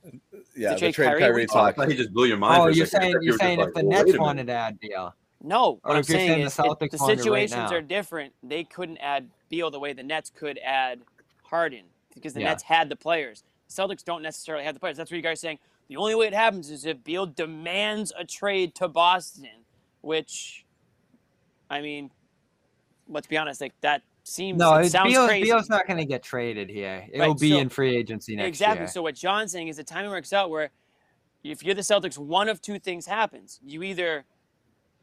yeah, to the trade trade Kyrie, Kyrie we- Oh, I thought he just blew your mind. Oh, you're saying you you're saying if like, the Nets wait a minute. wanted to add Beal, No, oh, Or what I'm saying saying is it- Celtics the it right situations now. are different. They couldn't add Beal the way the Nets could add Harden because the Yeah. Nets had the players. The Celtics don't necessarily have the players. That's what you guys are saying. The only way it happens is if Beal demands a trade to Boston, which, I mean, let's be honest, like that seems no, it it's sounds Beal, crazy. Beal's not going to get traded here. It'll Right, be so- in free agency next exactly. year. So what John's saying is the timing works out where if you're the Celtics, one of two things happens. You either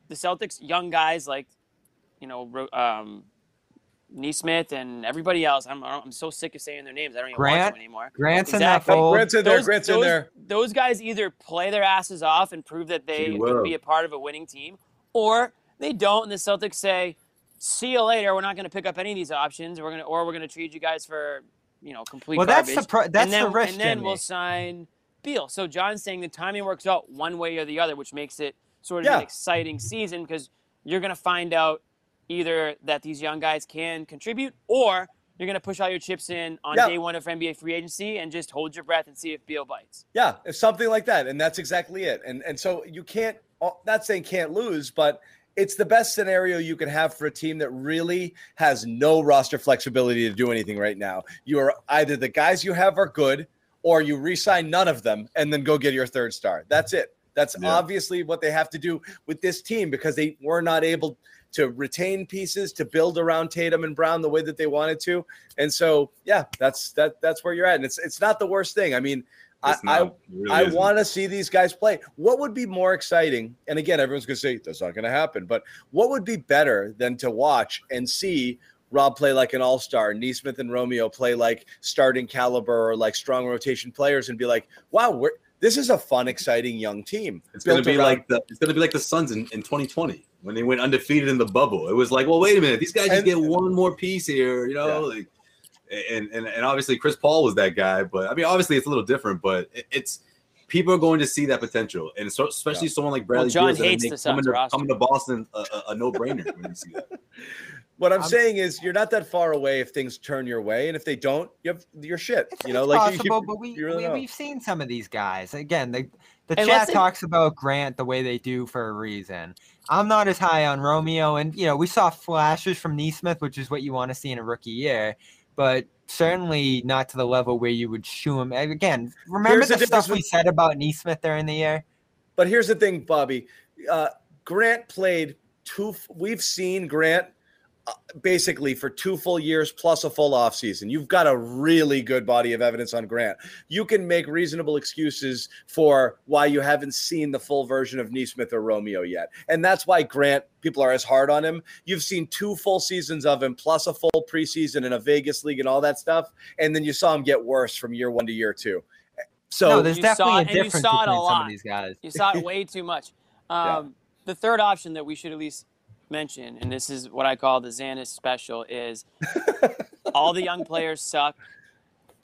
the Celtics young guys like you know um, Nesmith and everybody else. I'm I'm so sick of saying their names. I don't even Grant? watch them anymore. Grant's in that fold. Grant's in there. Those- Grant's in there. Those guys either play their asses off and prove that they He can be a part of a winning team, or they don't, and the Celtics say, "See you later. We're not going to pick up any of these options. We're gonna, or we're going to trade you guys for, you know, complete Well, that's the pro- that's and then, the risk. And then Jimmy. we'll sign Beal. So John's saying the timing works out one way or the other, which makes it sort of Yeah. an exciting season because you're going to find out either that these young guys can contribute or you're going to push all your chips in on Yeah. day one of NBA free agency and just hold your breath and see if Beal bites. Yeah, it's something like that, and that's exactly it. And and so you can't. uh, Not saying can't lose, but it's the best scenario you can have for a team that really has no roster flexibility to do anything right now. You are either the guys you have are good, or you re-sign none of them and then go get your third star. That's it. That's Yeah. obviously what they have to do with this team because they were not able to retain pieces to build around Tatum and Brown the way that they wanted to. And so, yeah, that's that. That's where you're at, and it's it's not the worst thing. I mean, I, It's I not. Really I isn't. want to see these guys play. What would be more exciting? And again, everyone's going to say that's not going to happen. But what would be better than to watch and see Rob play like an all star, Nesmith and Romeo play like starting caliber or like strong rotation players, and be like, wow, we're this is a fun, exciting young team. It's gonna be around- like the it's gonna be like the Suns in, in 2020 when they went undefeated in the bubble. It was like, well, wait a minute, these guys just get one more piece here, you know, Yeah. like and, and and obviously Chris Paul was that guy, but I mean, obviously it's a little different, but it, it's people are going to see that potential, and so, especially someone like Bradley. John Beal that hates the coming to, roster. coming to Boston a, a, a no brainer when you see that. What I'm, I'm- saying is, you're not that far away if things turn your way, and if they don't, you have your shit. It's, you know, it's like you- possible, but we, you really we we've seen some of these guys. Again, the the And chat talks about Grant the way they do for a reason. I'm not as high on Romeo, and you know we saw flashes from Nesmith, which is what you want to see in a rookie year, but certainly not to the level where you would shoo him. Again, remember Here's the the, stuff we with- said about Nesmith during the year. But here's the thing, Bobby. Uh, Grant played two. We've seen Grant basically for two full years plus a full offseason. You've got a really good body of evidence on Grant. You can make reasonable excuses for why you haven't seen the full version of Nesmith or Romeo yet. And that's why Grant, people are as hard on him. You've seen two full seasons of him plus a full preseason in a Vegas league and all that stuff. And then you saw him get worse from year one to year two. So no, there's you definitely saw- a and you difference saw it a between some of these guys. You saw it way too much. Um, The third option that we should at least mention, and this is what I call the Zannis special, is all the young players suck.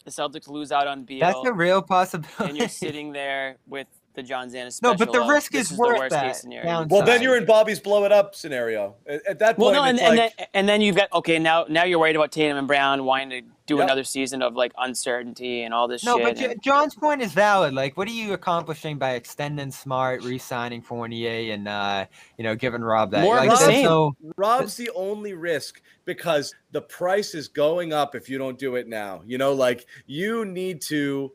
The Celtics lose out on Beal, That's a real possibility. and you're sitting there with the John Zannis No, but the of, risk this is the worth worst that case Well, then you're in Bobby's blow it up scenario. At, at that Well, point, no, and, it's and, like, then, and then you've got okay now. Now you're worried about Tatum and Brown wanting to do Yep. another season of like uncertainty and all this No, shit. but and- John's point is valid. Like, what are you accomplishing by extending Smart, re-signing Fournier, and uh, you know, giving Rob that? More of like, the there's same. no- Rob's the only risk because the price is going up if you don't do it now. You know, like you need to,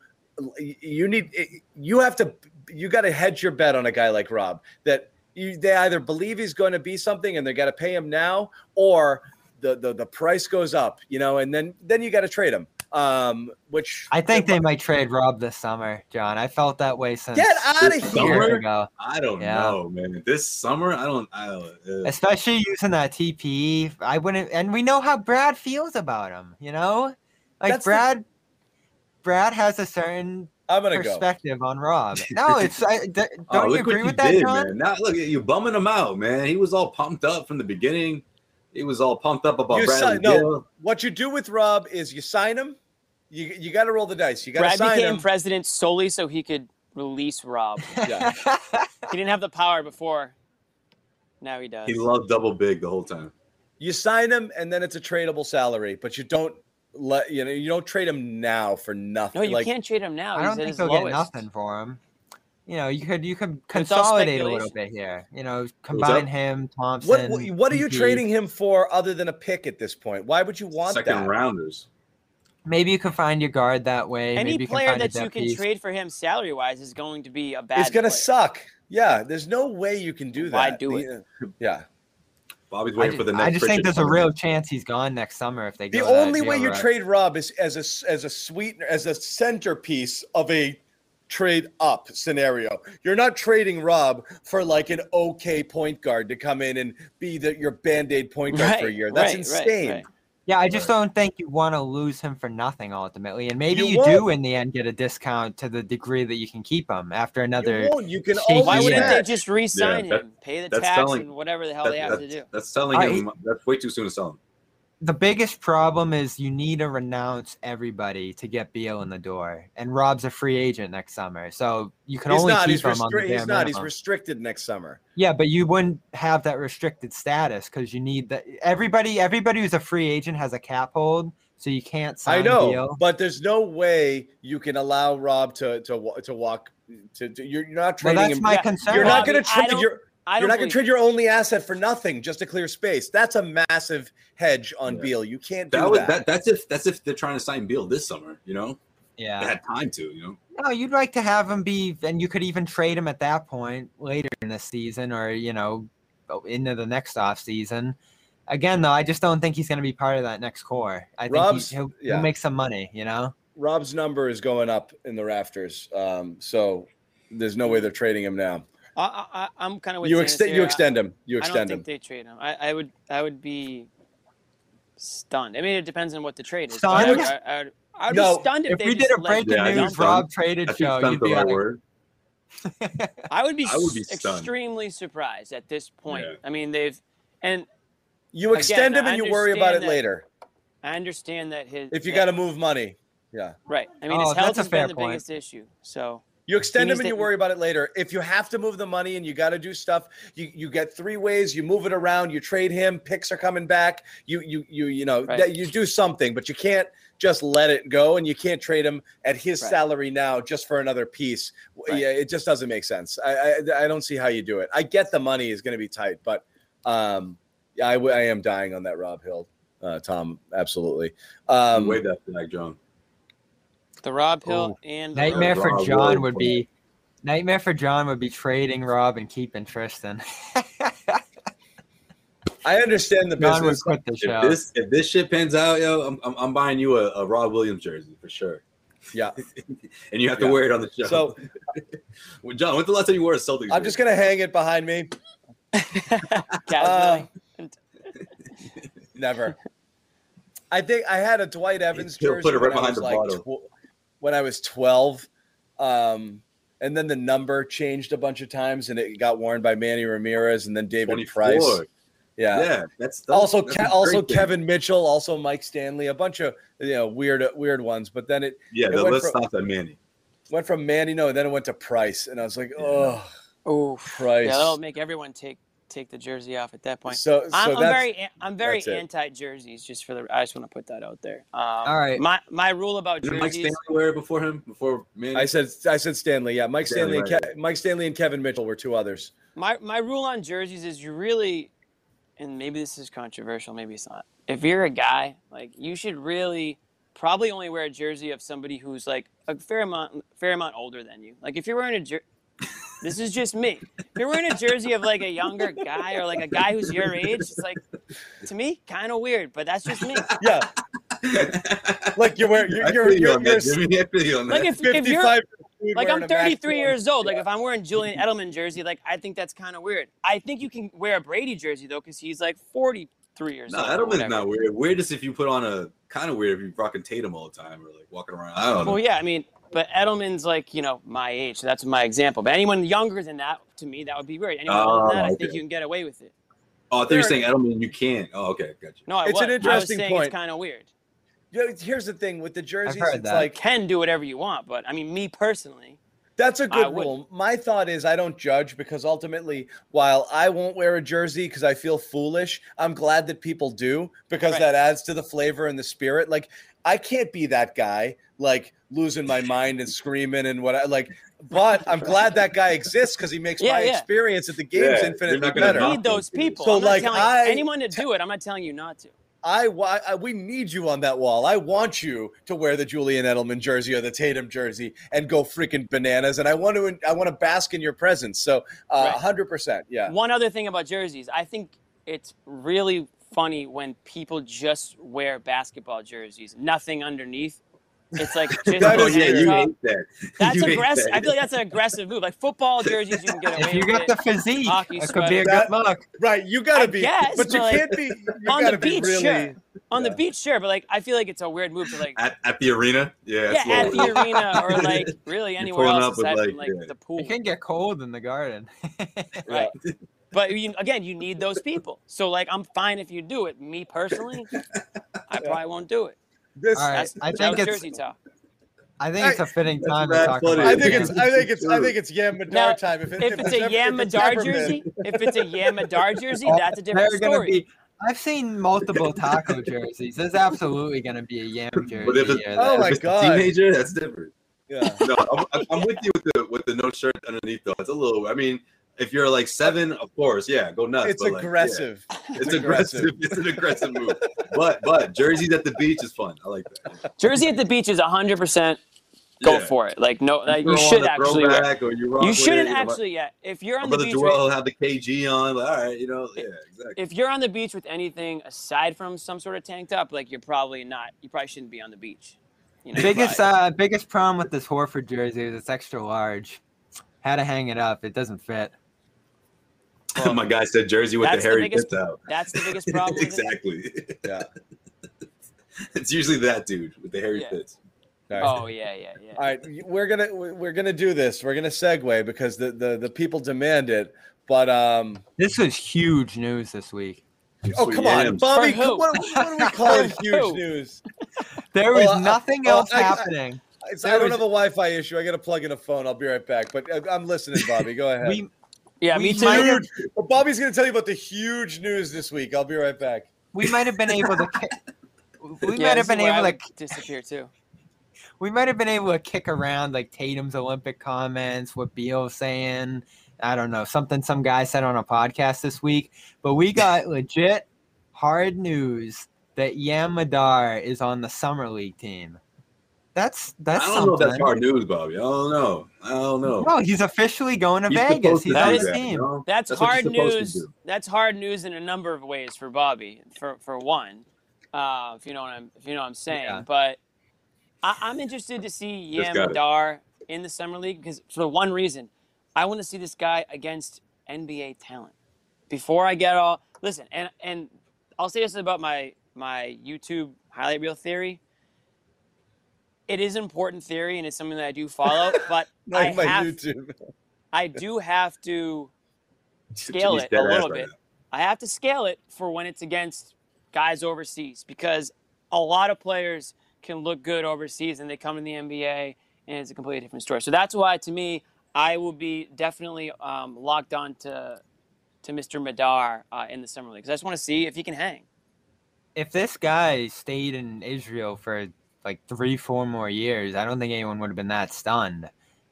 you need, you have to, you got to hedge your bet on a guy like Rob that you, they either believe he's going to be something and they got to pay him now, or the, the the price goes up. You know, and then then you got to trade him. Um, which I think they might trade Rob this summer, John. I felt that way since get out of here. summer? ago. I don't Yeah. know, man. This summer, I don't. I don't. Uh, especially using that TPE. I wouldn't, and we know how Brad feels about him. You know, like That's the- Brad. Brad has a certain I'm gonna go. perspective on Rob. No, it's I, d- don't oh, you agree with you that, did, John? man. Now look, at you bumming him out, man. He was all pumped up from the beginning. He was all pumped up about You Bradley si- no. Beal. What you do with Rob is you sign him. You you got to roll the dice. You got to Brad sign became president solely so he could release Rob. Yeah. he didn't have the power before. Now he does. He loved double big the whole time. you sign him and then it's a tradable salary, but you don't let you know you don't trade him now for nothing. no, you like, can't trade him now. I He's don't at think his they'll lowest. get nothing for him. You know, you could you could consolidate a little bit here. You know, combine him, Thompson. What what, what are you trading him for other than a pick at this point? Why would you want Second that? rounders. Maybe you can find your guard that way. Any Maybe you can player find that you can piece. trade for him salary wise is going to be a bad. It's gonna suck. Yeah, there's no way you can do that. Why do it? Uh, yeah. Bobby's I waiting just, for the next. I just think there's a real chance he's gone next summer if they The go only way deal you route. trade Rob is as a as a sweetener, as a centerpiece of a trade up scenario. You're not trading Rob for like an okay point guard to come in and be the, your band-aid point guard for a year. That's right, right, insane. right. Yeah, I just don't think you want to lose him for nothing ultimately, and maybe You you, do in the end get a discount to the degree that you can keep him after another. won't. You can shaky always Why wouldn't they just re-sign Yeah, that- him, pay the tax, telling- and whatever the hell That- they have to do? that's telling I- him that's way too soon to sell him. The biggest problem is you need to renounce everybody to get Beal in the door, and Rob's a free agent next summer, so you can He's only not. keep He's, him on the he's bare not. He's restricted next summer. Yeah, but you wouldn't have that restricted status because you need that. Everybody, everybody who's a free agent has a cap hold, so you can't sign I know, Beal. but there's no way you can allow Rob to to wa- to walk. To, to you're not Well, trading that's him. my Yeah, concern. You're not going to trade don't- your. I You're don't going to trade your only asset for nothing just to clear space. That's a massive hedge on Yeah. Beal. You can't do That that. was that. That's if that's if they're trying to sign Beal this summer. You know, yeah, they yeah. had time to. You know, No, you'd like to have him be, and you could even trade him at that point later in the season, or you know, into the next off season. Again, though, I just don't think he's going to be part of that next core. I think Rob's- he, he'll, yeah. he'll make some money. You know. Rob's number is going up in the rafters. Um, so there's no way they're trading him now. I, I, I'm kind of with You Zannis extend. You extend him. You I don't extend think they trade him. I, I would I would be stunned. I mean, it depends on what the trade is. Stunned? I, would- I, I, would- I would No, be stunned if, If they we did a breaking Yeah, news stunned- Rob traded I show, you'd be right like, word. I would be, I would be stunned. extremely surprised at this point. Yeah. I mean, they've and You extend Again, him and you worry about it that- later. I understand that his If you got to move money, yeah. right. I mean, Oh, his health a has fair been the point. biggest issue. So You extend needs him and you worry about it later. If you have to move the money and you got to do stuff, you you get three ways. You move it around. You trade him. Picks are coming back. You you you you know Right. that you do something, but you can't just let it go, and you can't trade him at his Right. salary now just for another piece. Right. Yeah, it just doesn't make sense. I, I I don't see how you do it. I get the money is going to be tight, but um, yeah, I, w- I am dying on that Rob Hill, uh, Tom. Absolutely. Um, Way that flag, John. The Rob Hill Oh, and the Nightmare for Rob John Will would be nightmare for John would be trading Rob and keeping Tristan. I understand the John would business. quit the If show. this if this shit pans out, yo, I'm I'm, I'm buying you a, a Rob Williams jersey for sure. Yeah. and you have to Yeah. wear it on the show. So Well, John, when's the last time you wore a Celtics? I'm just gonna hang it behind me. casually. Uh, Never. I think I had a Dwight Evans He'll jersey put it right behind the like bottle. tw- when I was 12. Um, and then the number changed a bunch of times and it got worn by Manny Ramirez and then David 24. Price. Yeah. Yeah, that's, that's Also, that's Ke- also thing. Kevin Mitchell, also Mike Stanley, a bunch of you know weird weird ones. But then it Yeah, it the, went let's from- stop at Manny. went from Manny, no, and then it went to Price, and I was like, oh, Oh, Price. yeah, that'll make everyone take take the jersey off at that point. So, so I'm, I'm very an- I'm very anti jerseys. Just for the I just want to put that out there. Um, All right. My my rule about jerseys. Didn't Mike. Stanley wear it before him? Before Manny? I said I said Stanley, yeah, Mike Stanley, Stanley, and right, Ke- Mike Stanley and Kevin Mitchell were two others. My my rule on jerseys is you really, and maybe this is controversial, maybe it's not. If you're a guy, like you should really probably only wear a jersey of somebody who's like a fair amount fair amount older than you. Like if you're wearing a jer- this is just me. If you're wearing a jersey of like a younger guy or like a guy who's your age, it's like to me kind of weird, but that's just me. Yeah, like you're wearing you're I you're, feel you you're, on you're that, Jimmy. I feel you on Like if, if you're like wearing I'm 33 years old. Like if I'm wearing Julian Edelman jersey, like I think that's kind of weird. I think you can wear a Brady jersey though, because he's like 43 years No, old. or Edelman's not weird. Weirdest if you put on a kind of weird if you're rocking Tatum all the time or like walking around. I don't know. Well, yeah, I mean, but Edelman's like you know my age, so that's my example. But anyone younger than that, to me, that would be weird. Anyone older than oh, that, I Oh, think you can get away with it. Oh, I thought you were Fair saying Edelman. You can't. Oh, okay, gotcha. No, I It's an interesting I was point. It's kind of weird. Yeah, here's the thing with the jerseys. heard It's that. like Can do whatever you want, but I mean, me personally, That's a good wouldn't. rule. My thought is I don't judge because ultimately, while I won't wear a jersey because I feel foolish, I'm glad that people do because Right. that adds to the flavor and the spirit. Like I can't be that guy, like losing my mind and screaming and what I like. But I'm glad that guy exists because he makes Yeah, my yeah. experience at the Yeah, games you're infinitely not gonna better. knock need those people. So, I'm not like, telling I- anyone to do it. I'm not telling you not to. I, wa- I we need you on that wall. I want you to wear the Julian Edelman jersey or the Tatum jersey and go freaking bananas. And I want to I want to bask in your presence. So, uh, Right. hundred percent, yeah. One other thing about jerseys, I think it's really funny when people just wear basketball jerseys, nothing underneath. It's like just That oh yeah, you top. hate that. That's You hate aggressive. that. I feel like that's an aggressive move. Like football jerseys, you can get away If you got it. the physique, Hockey it could be a sweater. good look. Right, you gotta I be, guess, but you like, can't be. You on gotta the be beach, really. sure. On yeah. the beach, sure, but like I feel like it's a weird move to like At, at the arena, yeah. it's yeah, at the arena or like really anywhere pulling else aside like, from like yeah. the pool. It can get cold in the garden. Right. But you, again, you need those people. So like I'm fine if you do it. Me personally, I probably won't do it. This, All right, That's, I that think was it's- Jersey talk. I think it's a fitting time to talk funny. about. I think it's. I think it's. I think it's Yam Madar Now, time. If, it, If it's there's a ever- Yam if it's Madar ever been- jersey, if it's a Yam Madar jersey, Oh, that's a different They're story. be. I've seen multiple taco jerseys. There's absolutely gonna be a yam jersey. But if it's, here Oh that- my if it's God. a teenager, that's different. Yeah. No, I'm, I'm- I'm with you with the with the no shirt underneath though. It's a little. I mean, if you're like seven, of course, yeah, go nuts. It's but, like, yeah. aggressive. It's aggressive. It's an aggressive move. But but jerseys at the beach is fun. I like that. Jersey at the beach is 100% go Yeah. for it. Like no, like throw you should the actually wear. or you, rock You shouldn't it, you know, my- actually. Yeah, if you're on the beach, Joel with, will have the KG on. Like, all right, you know, yeah, exactly. if you're on the beach with anything aside from some sort of tank top, like you're probably not. You probably shouldn't be on the beach. You know, biggest probably- uh, biggest problem with this Horford jersey is it's extra large. Had to hang it up. It doesn't fit. Well, My guy said jersey with the that's the hairy biggest- out. That's the biggest problem. exactly. Yeah. it's usually that dude with the hairy Yeah. bits. All right. Oh yeah, yeah, yeah. All right, we're gonna we're gonna do this. We're gonna segue because the the, the people demand it. But um, This was huge news this week. oh Sweet come on. Bobby, what, what do we call it? Huge news. There was Well, nothing well, else I- I- happening. It's, There I don't was- have a Wi-Fi issue. I got to plug in a phone. I'll be right back. But uh, I'm listening, Bobby. Go ahead. we yeah, we me too. might have- Huge. Well, Bobby's going to tell you about the huge news this week. I'll be right back. we might have been able to. We Yeah, might have been is where I able to. would disappear too. We might have been able to kick around like Tatum's Olympic comments, what Beal's saying. I don't know something some guy said on a podcast this week, but we got legit hard news that Yam Madar is on the summer league team. That's that's I don't know if that's hard news, Bobby. I don't know. I don't know. No, he's officially going to He's Vegas. supposed He's do on that, his you team. know? That's, That's hard you're supposed to news. That's hard news in a number of ways for Bobby. For for one, uh, if you know what I'm if you know what I'm saying. Yeah. But I, I'm interested to see Just Yam got it. Madar in the summer league because for one reason, I want to see this guy against NBA talent. Before I get all listen, and and I'll say this about my my YouTube highlight reel theory. It is important theory, and it's something that I do follow. But I Like my have YouTube. I do have to scale Jimmy's it a little bit. now. I have to scale it for when it's against guys overseas because a lot of players can look good overseas and they come to the NBA and it's a completely different story. So that's why, to me, I will be definitely um, locked on to to Mr. Madar uh, in the summer league because I just want to see if he can hang. If this guy stayed in Israel for like three, four more years, I don't think anyone would have been that stunned.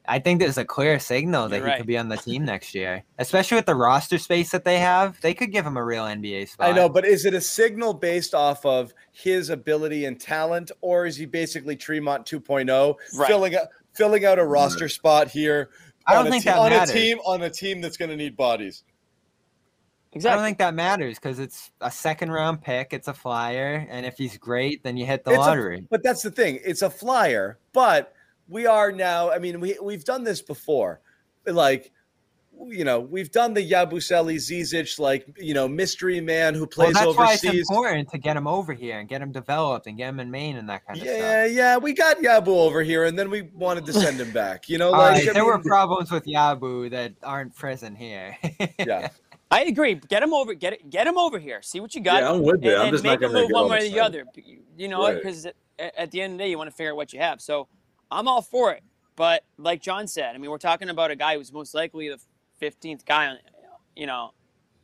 I think there's a clear signal that You're he right. could be on the team next year, especially with the roster space that they have. They could give him a real NBA spot. I know, but is it a signal based off of his ability and talent, or is he basically Tremont 2.0, Right. filling out filling out a roster mm. spot here? I don't on a think te- that on matters. a team on a team that's going to need bodies. I don't think that matters because it's a second round pick. It's a flyer, and if he's great, then you hit the It's a- lottery. But that's the thing; it's a flyer. But we are now. I mean, we we've done this before, like. You know, we've done the Yabusele Zizic, like you know, mystery man who well, plays that's why it's important to get him over here and get him developed and get him in Maine and that kind of stuff. Yeah, yeah, we got Yabu over here, and then we wanted to send him back. You know, like right, there were problems with Yabu that aren't present here. yeah. I agree. Get him over. Get it. Get him over here. See what you got. Yeah, I'm with it. and, I'm just make not a gonna move one way or the other. You know, Right. because at, at the end of the day, you want to figure out what you have. So I'm all for it. But like John said, I mean, we're talking about a guy who's most likely the 15th guy on, you know,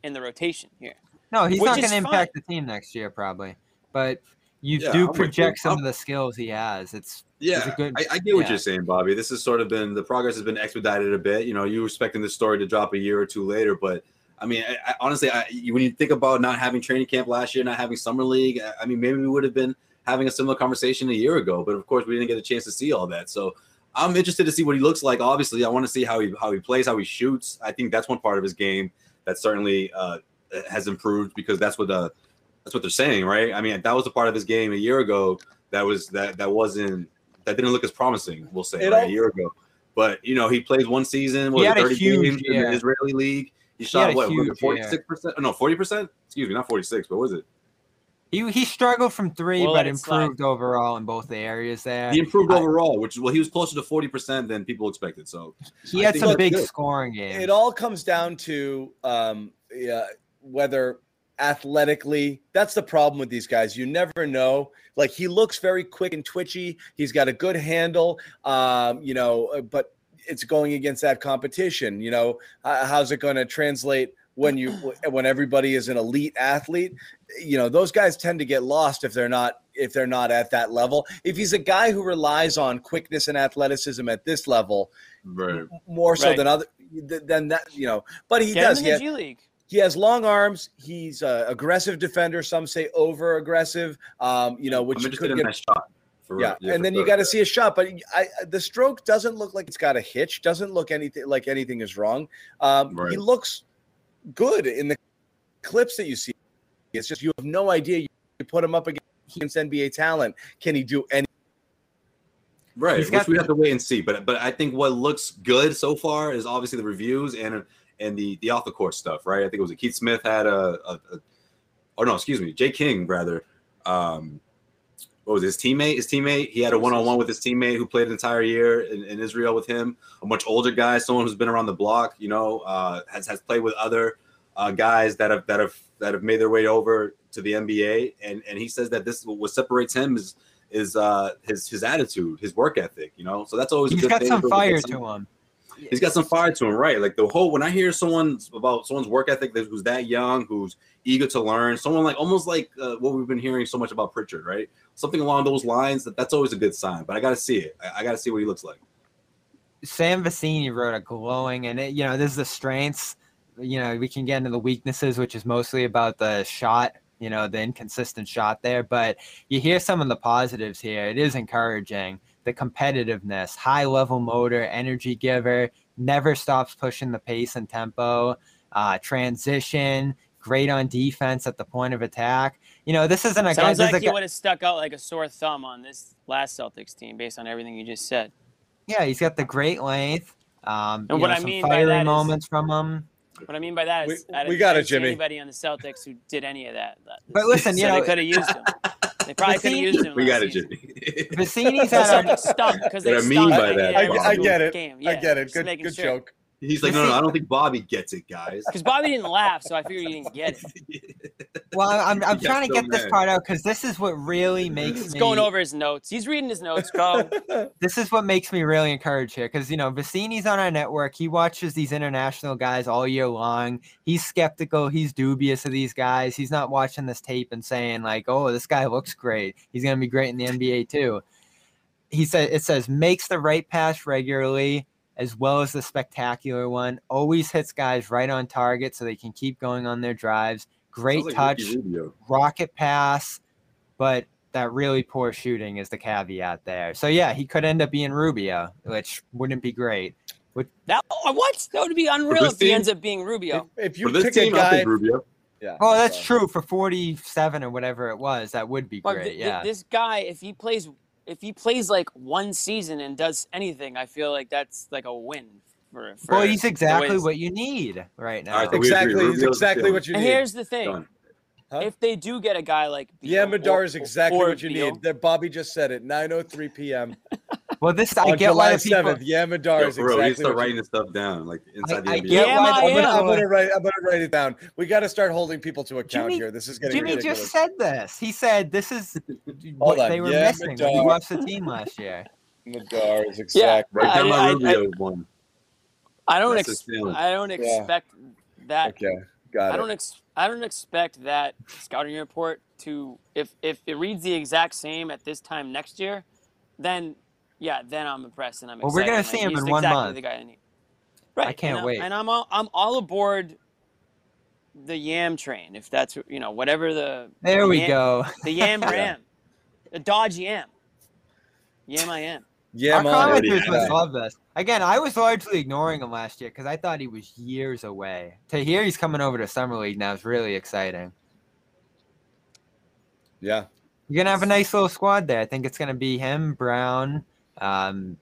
in the rotation here. no, he's not going to impact the team next year, probably. But you Yeah, I'm do project some I'm- of the skills he has. It's Yeah, a good- I, I get what yeah. you're saying, Bobby. This has sort of been the progress has been expedited a bit. You know, you were expecting this story to drop a year or two later, but I mean, I, I, honestly, I, when you think about not having training camp last year, not having summer league, I, I mean, maybe we would have been having a similar conversation a year ago. But of course, we didn't get a chance to see all that. So I'm interested to see what he looks like. Obviously, I want to see how he how he plays, how he shoots. I think that's one part of his game that certainly uh, has improved because that's what the that's what they're saying, right? I mean, that was a part of his game a year ago that was that that wasn't that didn't look as promising. We'll say right, a year ago, but you know, he played one season, what, He had a huge games in the Israeli league. He shot a what forty six percent? No, forty percent. Excuse me, not forty six. What was it? he he struggled from 3 We'll but let it slide. improved overall in both the areas there. He improved I- overall, which well, he was closer to forty percent than people expected. So He I had some big good. scoring games. it all comes down to um, yeah, whether athletically that's the problem with these guys you never know like he looks very quick and twitchy he's got a good handle um, you know uh, but it's going against that competition you know uh, how's it going to translate when you when everybody is an elite athlete you know those guys tend to get lost if they're not if they're not at that level if he's a guy who relies on quickness and athleticism at this level right. more so Right. than other than that you know but he Get does him he, in ha- the G League. he has long arms he's a aggressive defender some say over aggressive um you know which I'm you interested could in get that shot. For, yeah, for and then you got to see a shot but I, the stroke doesn't look like it's got a hitch doesn't look anything like anything is wrong um he looks good in the clips that you see it's just you have no idea you put him up against nba talent can he do any Right, He's which we have to wait and see. But but I think what looks good so far is obviously the reviews and and the the off the court stuff, right? I think it was a Keith Smith had a, a, a oh no, excuse me, Jay King rather. Um, what was it, his teammate? His teammate. He had a one on one with his teammate who played an entire year in, in Israel with him. A much older guy, someone who's been around the block. You know, uh, has has played with other uh, guys that have that have that have made their way over to the NBA. And and he says that this what separates him is is uh his his attitude, his work ethic, you know. So that's always a He's good got some fire to him. He's got some fire to him, right? Like the whole when I hear someone about someone's work ethic who's that young, who's eager to learn, someone like almost like uh, what we've been hearing so much about Pritchard, right? Something along those lines. That that's always a good sign. But I got to see it. I, I got to see what he looks like. Sam Vecenie wrote a glowing, and it, you know, this is the strengths. You know, we can get into the weaknesses, which is mostly about the shot. You know, the inconsistent shot there, but you hear some of the positives here. It is encouraging. The competitiveness, high level motor, energy giver, never stops pushing the pace and tempo. Uh, transition, great on defense at the point of attack. You know, this isn't a guy. Sounds like he guy- would have stuck out like a sore thumb on this last Celtics team based on everything you just said. yeah, he's got the great length. Um, And what know, I some mean by fiery that is- moments from him. What I mean by that is, We- we got it, Jimmy. Anybody on the Celtics who did any of that? But listen, you So know- they could have used him. They probably could have used him. We got it, season. Jimmy. Vecenie's The had our Celtics stunk because they What I mean by that, I, I get it Game. i get it good good sure. joke He's like, no, no, I don't think Bobby gets it, guys. Because Bobby didn't laugh, so I figured he didn't get it. Well, I'm, I'm He trying to so get this part out because this is what really makes He's me going over his notes. He's reading his notes. Go. this is what makes me really encouraged here because you know Vecenie's on our network. He watches these international guys all year long. He's skeptical. He's dubious of these guys. He's not watching this tape and saying like, "Oh, this guy looks great. He's gonna be great in the NBA too." He said it says makes the right pass regularly as well as the spectacular one. Always hits guys right on target so they can keep going on their drives. Great like touch rocket pass, but that really poor shooting is the caveat there. So yeah, he could end up being Rubio, which wouldn't be great. That oh, what? That would be unreal this if he ends up being Rubio. If you For this pick team, a I guy, Rubio. yeah. Oh, that's so- true for 47 or whatever it was. That would be But great. th- th- yeah. this guy, if he plays, if he plays like one season and does anything, I feel like that's like a win for. for well, he's exactly what you need right now. All right, so we agree. Exactly, Rubio's it's the exactly what you need. And here's the thing: Done. Huh? if they do get a guy like Yeah, Beal Madar is exactly what you Beal, need. There, Bobby just said it. 9:03 p.m. well, this I on get July why people. 7th. Yeah, Madar Yo, is for real, we need to exactly start writing you this stuff down, like inside I the NBA. get Yeah, why I the I'm gonna, I'm gonna write. I'm gonna write it down. We got to start holding people to account Jimmy- here. This is getting Jimmy ridiculous. just said this. He said this is what on. they were Yeah, missing when he watched the team last year. Madar is exactly. Right down I- my I- Rubio one. I don't. That's Ex- I don't Yeah. expect that. Okay, got I it. don't. Ex- I don't expect that scouting report to. If if it reads the exact same at this time next year, then yeah, then I'm impressed and I'm Well, we're gonna see him in one exactly month. The guy I need. Right. can't and I- wait. And I'm all I'm all aboard the Yam train. If that's you know whatever the There the we Yam- go. The Yam Ram, the Dodge Yam. Yam I am. Yeah, Our I'm on it. commenters must love this. Again, I was largely ignoring him last year because I thought he was years away. To hear he's coming over to summer league now is really exciting. Yeah, You're gonna have a nice little squad there. I think it's gonna be him, Brown, um,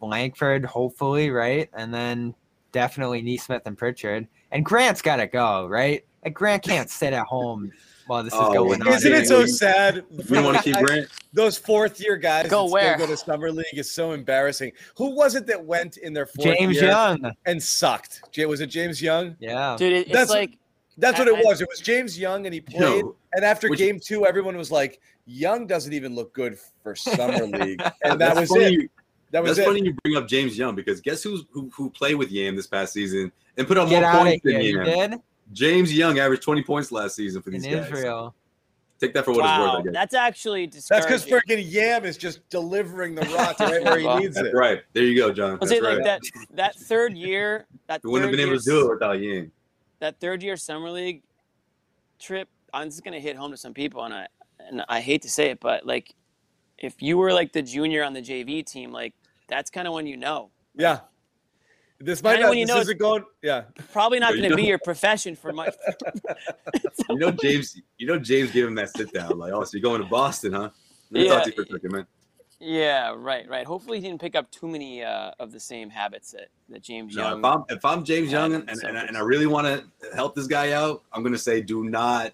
Langford, hopefully, right, and then definitely Nesmith and Pritchard. And Grant's gotta go, right? Like Grant can't sit at home while this is Oh, going on. isn't it so sad? We want to keep Grant? Those fourth year guys Go that where? still go to summer league is so embarrassing. Who was it that went in their fourth James year Young. and sucked? Was it James Young? Yeah. Dude, it, it's That's- like That's what I- it was. It was James Young, and he played. Yo, and after which- game two, everyone was like, "Young doesn't even look good for summer league," and that that's was funny it. you- That was That's it. funny you bring up James Young because guess who's who, who played with Yam this past season and put up Get more of points here. than You Yam? Did? James Young averaged 20 points last season for In these guys. Israel. Take that for what wow, it's worth, I guess. that's actually That's because freaking Yam is just delivering the rock right where he needs That's it. right. There you go, John. I'll That's say right. like that that third year, that We wouldn't have third been able year to do it without Yam. that third year summer league trip, uh, I'm just gonna hit home to some people, and I and I hate to say it, but like, if you were like the junior on the JV team, like that's kind of when you know. Yeah. This might Kinda not. when you This know isn't going. Yeah. Probably not gonna be your profession for much. You know, James. You know, James gave him that sit down. Like, oh, so you're going to Boston, huh? Let me talk to you for a second, man. yeah, right, right. Hopefully, he didn't pick up too many uh, of the same habits that that James No, Young. if I'm if I'm James Young and, and, Celtics. and I really want to help this guy out, I'm gonna say do not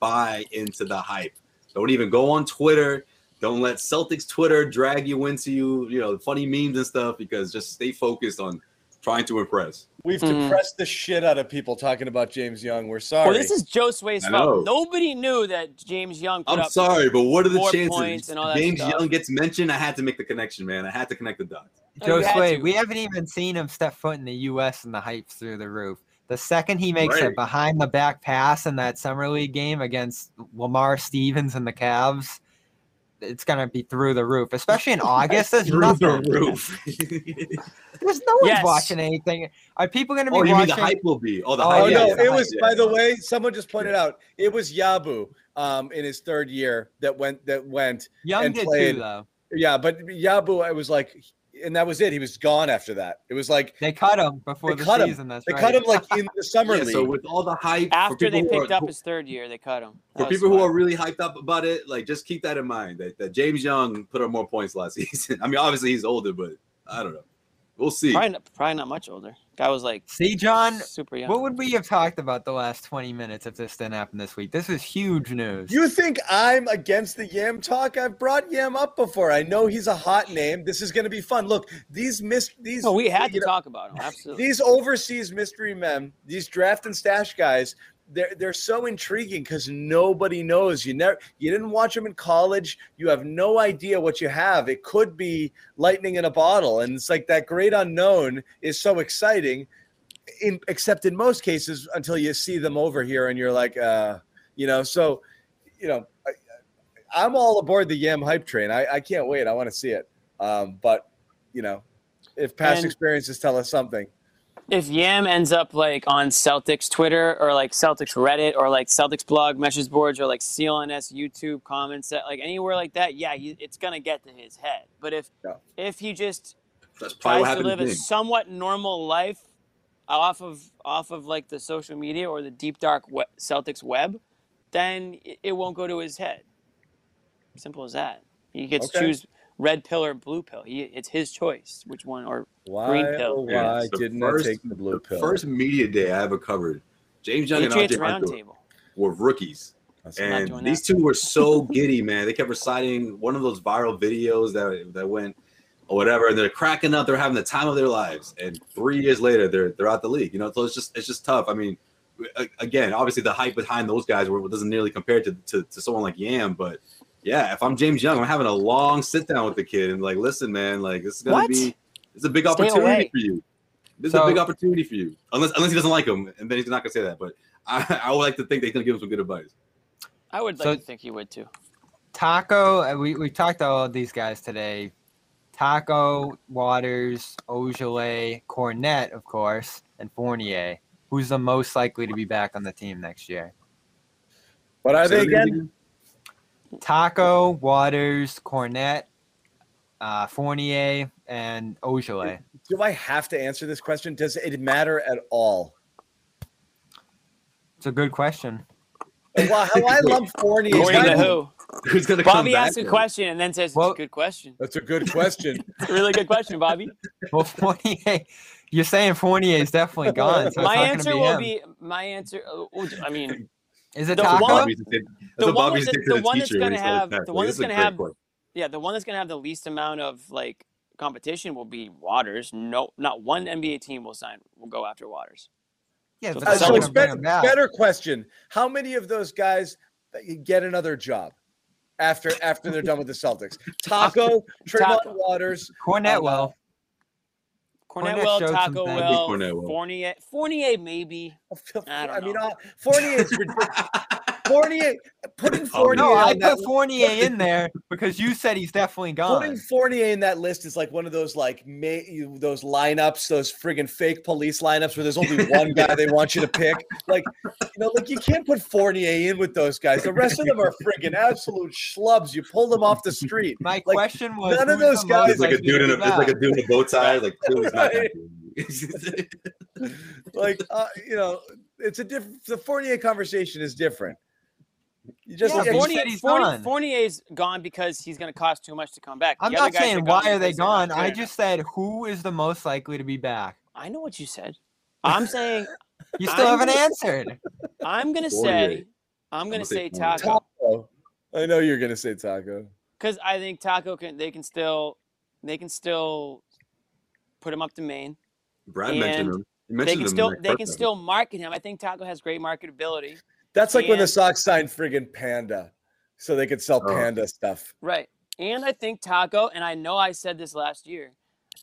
buy into the hype. Don't even go on Twitter. Don't let Celtics Twitter drag you into you, you know, funny memes and stuff because just stay focused on trying to impress. We've Mhm. depressed the shit out of people talking about James Young. We're sorry. Well, this is Joe Sway's fault. Nobody knew that James Young. Put I'm up sorry, but what are the chances? and all that James stuff. Young gets mentioned. I had to make the connection, man. I had to connect the dots. Oh, Joe you Sway, we haven't even seen him step foot in the U.S. and the hype's through the roof. The second he makes a behind the back pass in that summer league game against Lamar Stevens and the Cavs, it's gonna be through the roof. Especially in August, there's Through nothing. the roof. There's no one's Yes. watching anything. Are people gonna be oh, you mean watching? the hype will be? Oh, the Oh, Oh hype. yeah, no! yeah, it was. yeah. By the way, someone just pointed out it was Yabu um, in his third year that went that went. Young and did played. too, though. Yeah, but Yabu, I was like, and that was it. He was gone after that. It was like They cut him before They the cut him. season. That's they right. cut him like in the summer Yeah, league. so with all the hype after they picked are- up his third year. They cut him. for That was people who are really hyped up about it, like just keep that in mind that, that James Young put up more points last season. I mean, obviously he's older, but I don't know. We'll see. Probably not, probably not much older. Guy was like See, John, super young. what would we have talked about the last 20 minutes if this didn't happen this week? This is huge news. You think I'm against the Yam talk? I've brought Yam up before. I know he's a hot name. This is going to be fun. Look, these mis- these Oh, we had to know, talk about him. Absolutely. these overseas mystery men, these draft and stash guys, they're they're so intriguing because nobody knows. You never you didn't watch them in college. You have no idea what you have. It could be lightning in a bottle, and it's like that great unknown is so exciting. In except in most cases, until you see them over here, and you're like, uh, you know, so you know. I, I'm all aboard the Yam hype train. I, I can't wait. I want to see it. Um, but you know, if past And- experiences tell us something, if Yam ends up like on Celtics Twitter or like Celtics Reddit or like Celtics blog message boards or like CLNS YouTube comments that like anywhere like that, yeah, he, it's gonna get to his head. But if Yeah. if he just That's tries to live to a somewhat normal life off of off of like the social media or the deep dark we- Celtics web, then it, it won't go to his head. Simple as that. He gets to Okay. choose red pill or blue pill. He, it's his choice which one or why Green pill. oh, Yeah, why the didn't first- I take the blue pill? First media day I ever covered. James Young Patriots and RJ Hunter were rookies. That's And these two were so giddy, man. They kept reciting one of those viral videos that that went or whatever, and they're cracking up. They're having the time of their lives. And three years later, they're they're out the league. You know, so it's just it's just tough. I mean, again, obviously the hype behind those guys doesn't nearly compare to, to to someone like Yam, but yeah, if I'm James Young, I'm having a long sit down with the kid and like, listen, man, like this is gonna What? be it's a big Stay opportunity away. for you. This is a big opportunity for you, unless unless he doesn't like him, and then he's not gonna say that. But I, I would like to think that he's gonna give him some good advice. I would like So- to think he would too. Tacko, uh, we, we talked to all of these guys today. Tacko, Waters, Ojeleye, Kornet, of course, and Fournier. Who's the most likely to be back on the team next year? what are Say they that again? Tacko, Waters, Kornet, uh, Fournier, and Ojeleye. Do I have to answer this question? Does it matter at all? It's a good question. Well, how I lump Fournier. is According to kind of- who? Who's gonna come Bobby back? asks a then? question and then says Well- it's a good question. That's a good question. It's a really good question, Bobby. Well, Fournier, you're saying Fournier is definitely gone. So my answer be will him. be my answer. uh, I mean, Is it the Tacko? one- the- that's The one Bobby's the- the one that's gonna have- the one that's gonna have- question. yeah, the one that's gonna have the least amount of like competition will be Waters. No, not one NBA team will sign. Will go after Waters. yeah, So Uh, so it's better, better question. How many of those guys get another job after after they're done with the Celtics? Tacko, Tremont Tacko. Waters. Kornet Uh, will. Kornet, Kornet will, Tacko things. will, Kornet will. Fournier, Fournier maybe. I don't I mean, know. uh, Fournier is ridiculous. Fournier putting Fournier No, I that put Fournier in there because you said he's definitely gone. Putting gone. Fournier in that list is like one of those like may, those lineups, those friggin' fake police lineups where there's only one guy they want you to pick. Like, you know, like you can't put Fournier in with those guys. The rest of them are friggin' absolute schlubs. You pull them off the street. My Like, question was none of who's those guys- It's like a dude in a be it's like a dude in a bow tie. Like clearly he's not Right. Like, uh, you know, it's a different. The Fournier conversation is different. You just Yeah, yeah, Fournier- said- he's Fournier, gone. Fournier's gone because he's going to cost too much to come back. The I'm other not saying why are they because not gone. I good just said who is the most likely to be back. I know what you said. I'm saying You still I'm haven't gonna- answered. I'm going to say I'm going gonna say say Tacko Tacko. I know you're gonna say Tacko. because I think Tacko can. They can still. They can still put him up to Maine. Brad mentioned him. He They can still. They can still market him. I think Tacko has great marketability. That's like when the And- Sox signed friggin' Panda, so they could sell Oh. Panda stuff. Right. And I think Tacko, and I know I said this last year,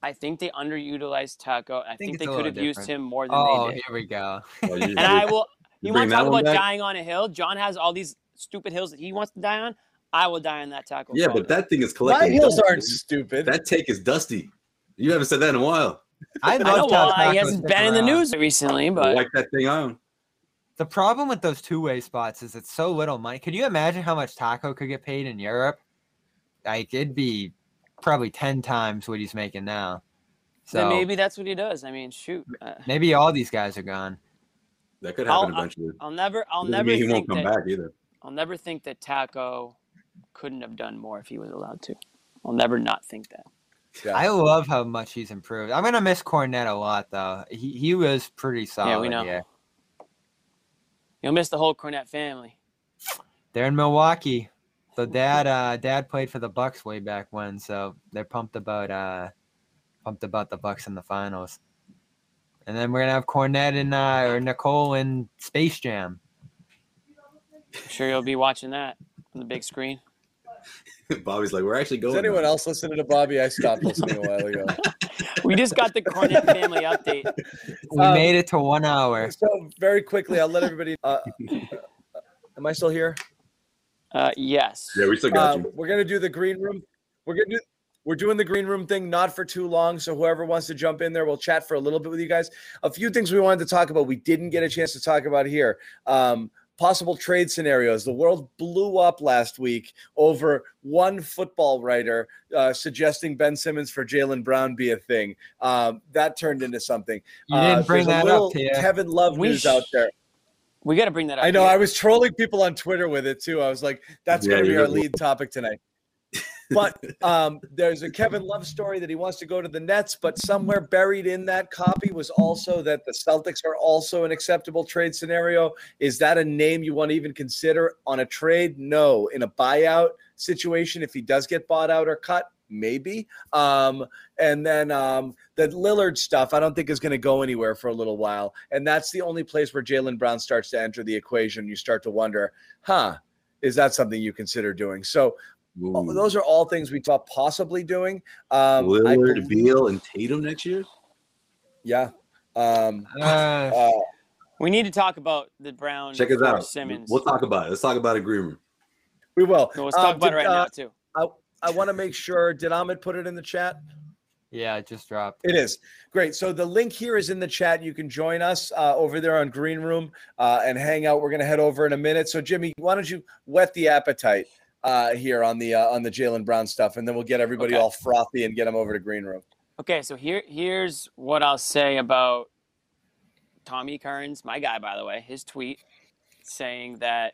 I think they underutilized Tacko. I think, it's they could have little used him more than Oh, they did. Oh, here we go. And I will. you You want to talk about back? dying on a hill? John has all these stupid hills that he wants to die on. I will die on that Tacko. Yeah, photo. but that thing is My collecting. heels dust. aren't stupid. That take is dusty. You haven't said that in a while. I I know love how why he hasn't stick been in the news recently, but I like that thing on. The problem with those two-way spots is it's so little money. Can you imagine how much Tacko could get paid in Europe? Like it'd be probably ten times what he's making now. So then maybe, maybe that's what he does. I mean, shoot, uh, Maybe all these guys are gone. That could I'll- happen I'll- eventually. I'll never, I'll Doesn't never mean he think won't come that back either. I'll never think that Tacko couldn't have done more if he was allowed to. I'll never not think that. Yeah. I love how much he's improved. I'm gonna miss Kornet a lot though. He he was pretty solid. Yeah, we know. Yeah. You'll miss the whole Kornet family. They're in Milwaukee. So dad uh dad played for the Bucks way back when, so they're pumped about uh pumped about the Bucks in the finals. And then we're gonna have Kornet and uh or Nicole in Space Jam. I'm sure you'll be watching that on the big screen. Bobby's like, we're actually going. Is anyone now." else listening to Bobby? I stopped listening a while ago. We just got the Kornet family update. We Um, made it to one hour. So very quickly, I'll let everybody. Uh, uh, am I still here? Uh, yes. Yeah, we still got Um, you. we're gonna do the green room. We're gonna do. We're doing the green room thing, not for too long. So whoever wants to jump in there, we'll chat for a little bit with you guys. A few things we wanted to talk about, we didn't get a chance to talk about here. Um, possible trade scenarios. The world blew up last week over one football writer uh, suggesting Ben Simmons for Jaylen Brown be a thing. Um, that turned into something. You didn't Uh, bring there's a that little up, Tia. Kevin Love We news sh- out there. We got to bring that up. I know. here. I was trolling people on Twitter with it too. I was like, "That's Yeah, going to be our lead topic tonight." But um, there's a Kevin Love story that he wants to go to the Nets, but somewhere buried in that copy was also that the Celtics are also an acceptable trade scenario. Is that a name you want to even consider on a trade? No. In a buyout situation, if he does get bought out or cut, maybe. Um, and then um, the Lillard stuff, I don't think is going to go anywhere for a little while. And that's the only place where Jaylen Brown starts to enter the equation. You start to wonder, huh, is that something you consider doing? So Ooh. those are all things we thought possibly doing. Um, I Lillard, believe- Beal, and Tatum next year. yeah. Um, Uh, uh, We need to talk about the Brown Check us out. Simmons. We'll talk about it. Let's talk about a green room. we will. No, let's talk Um, about it right uh, now too. I want to make sure. Did Ahmed put it in the chat? yeah, it just dropped. It is great. So the link here is in the chat. You can join us uh, over there on Green Room uh, and hang out. We're going to head over in a minute. So Jimmy, why don't you whet the appetite uh, here on the uh, on the Jaylen Brown stuff, and then we'll get everybody Okay. all frothy and get them over to Green Room. Okay, so here here's what I'll say about Tommy Curran's, my guy, by the way, his tweet saying that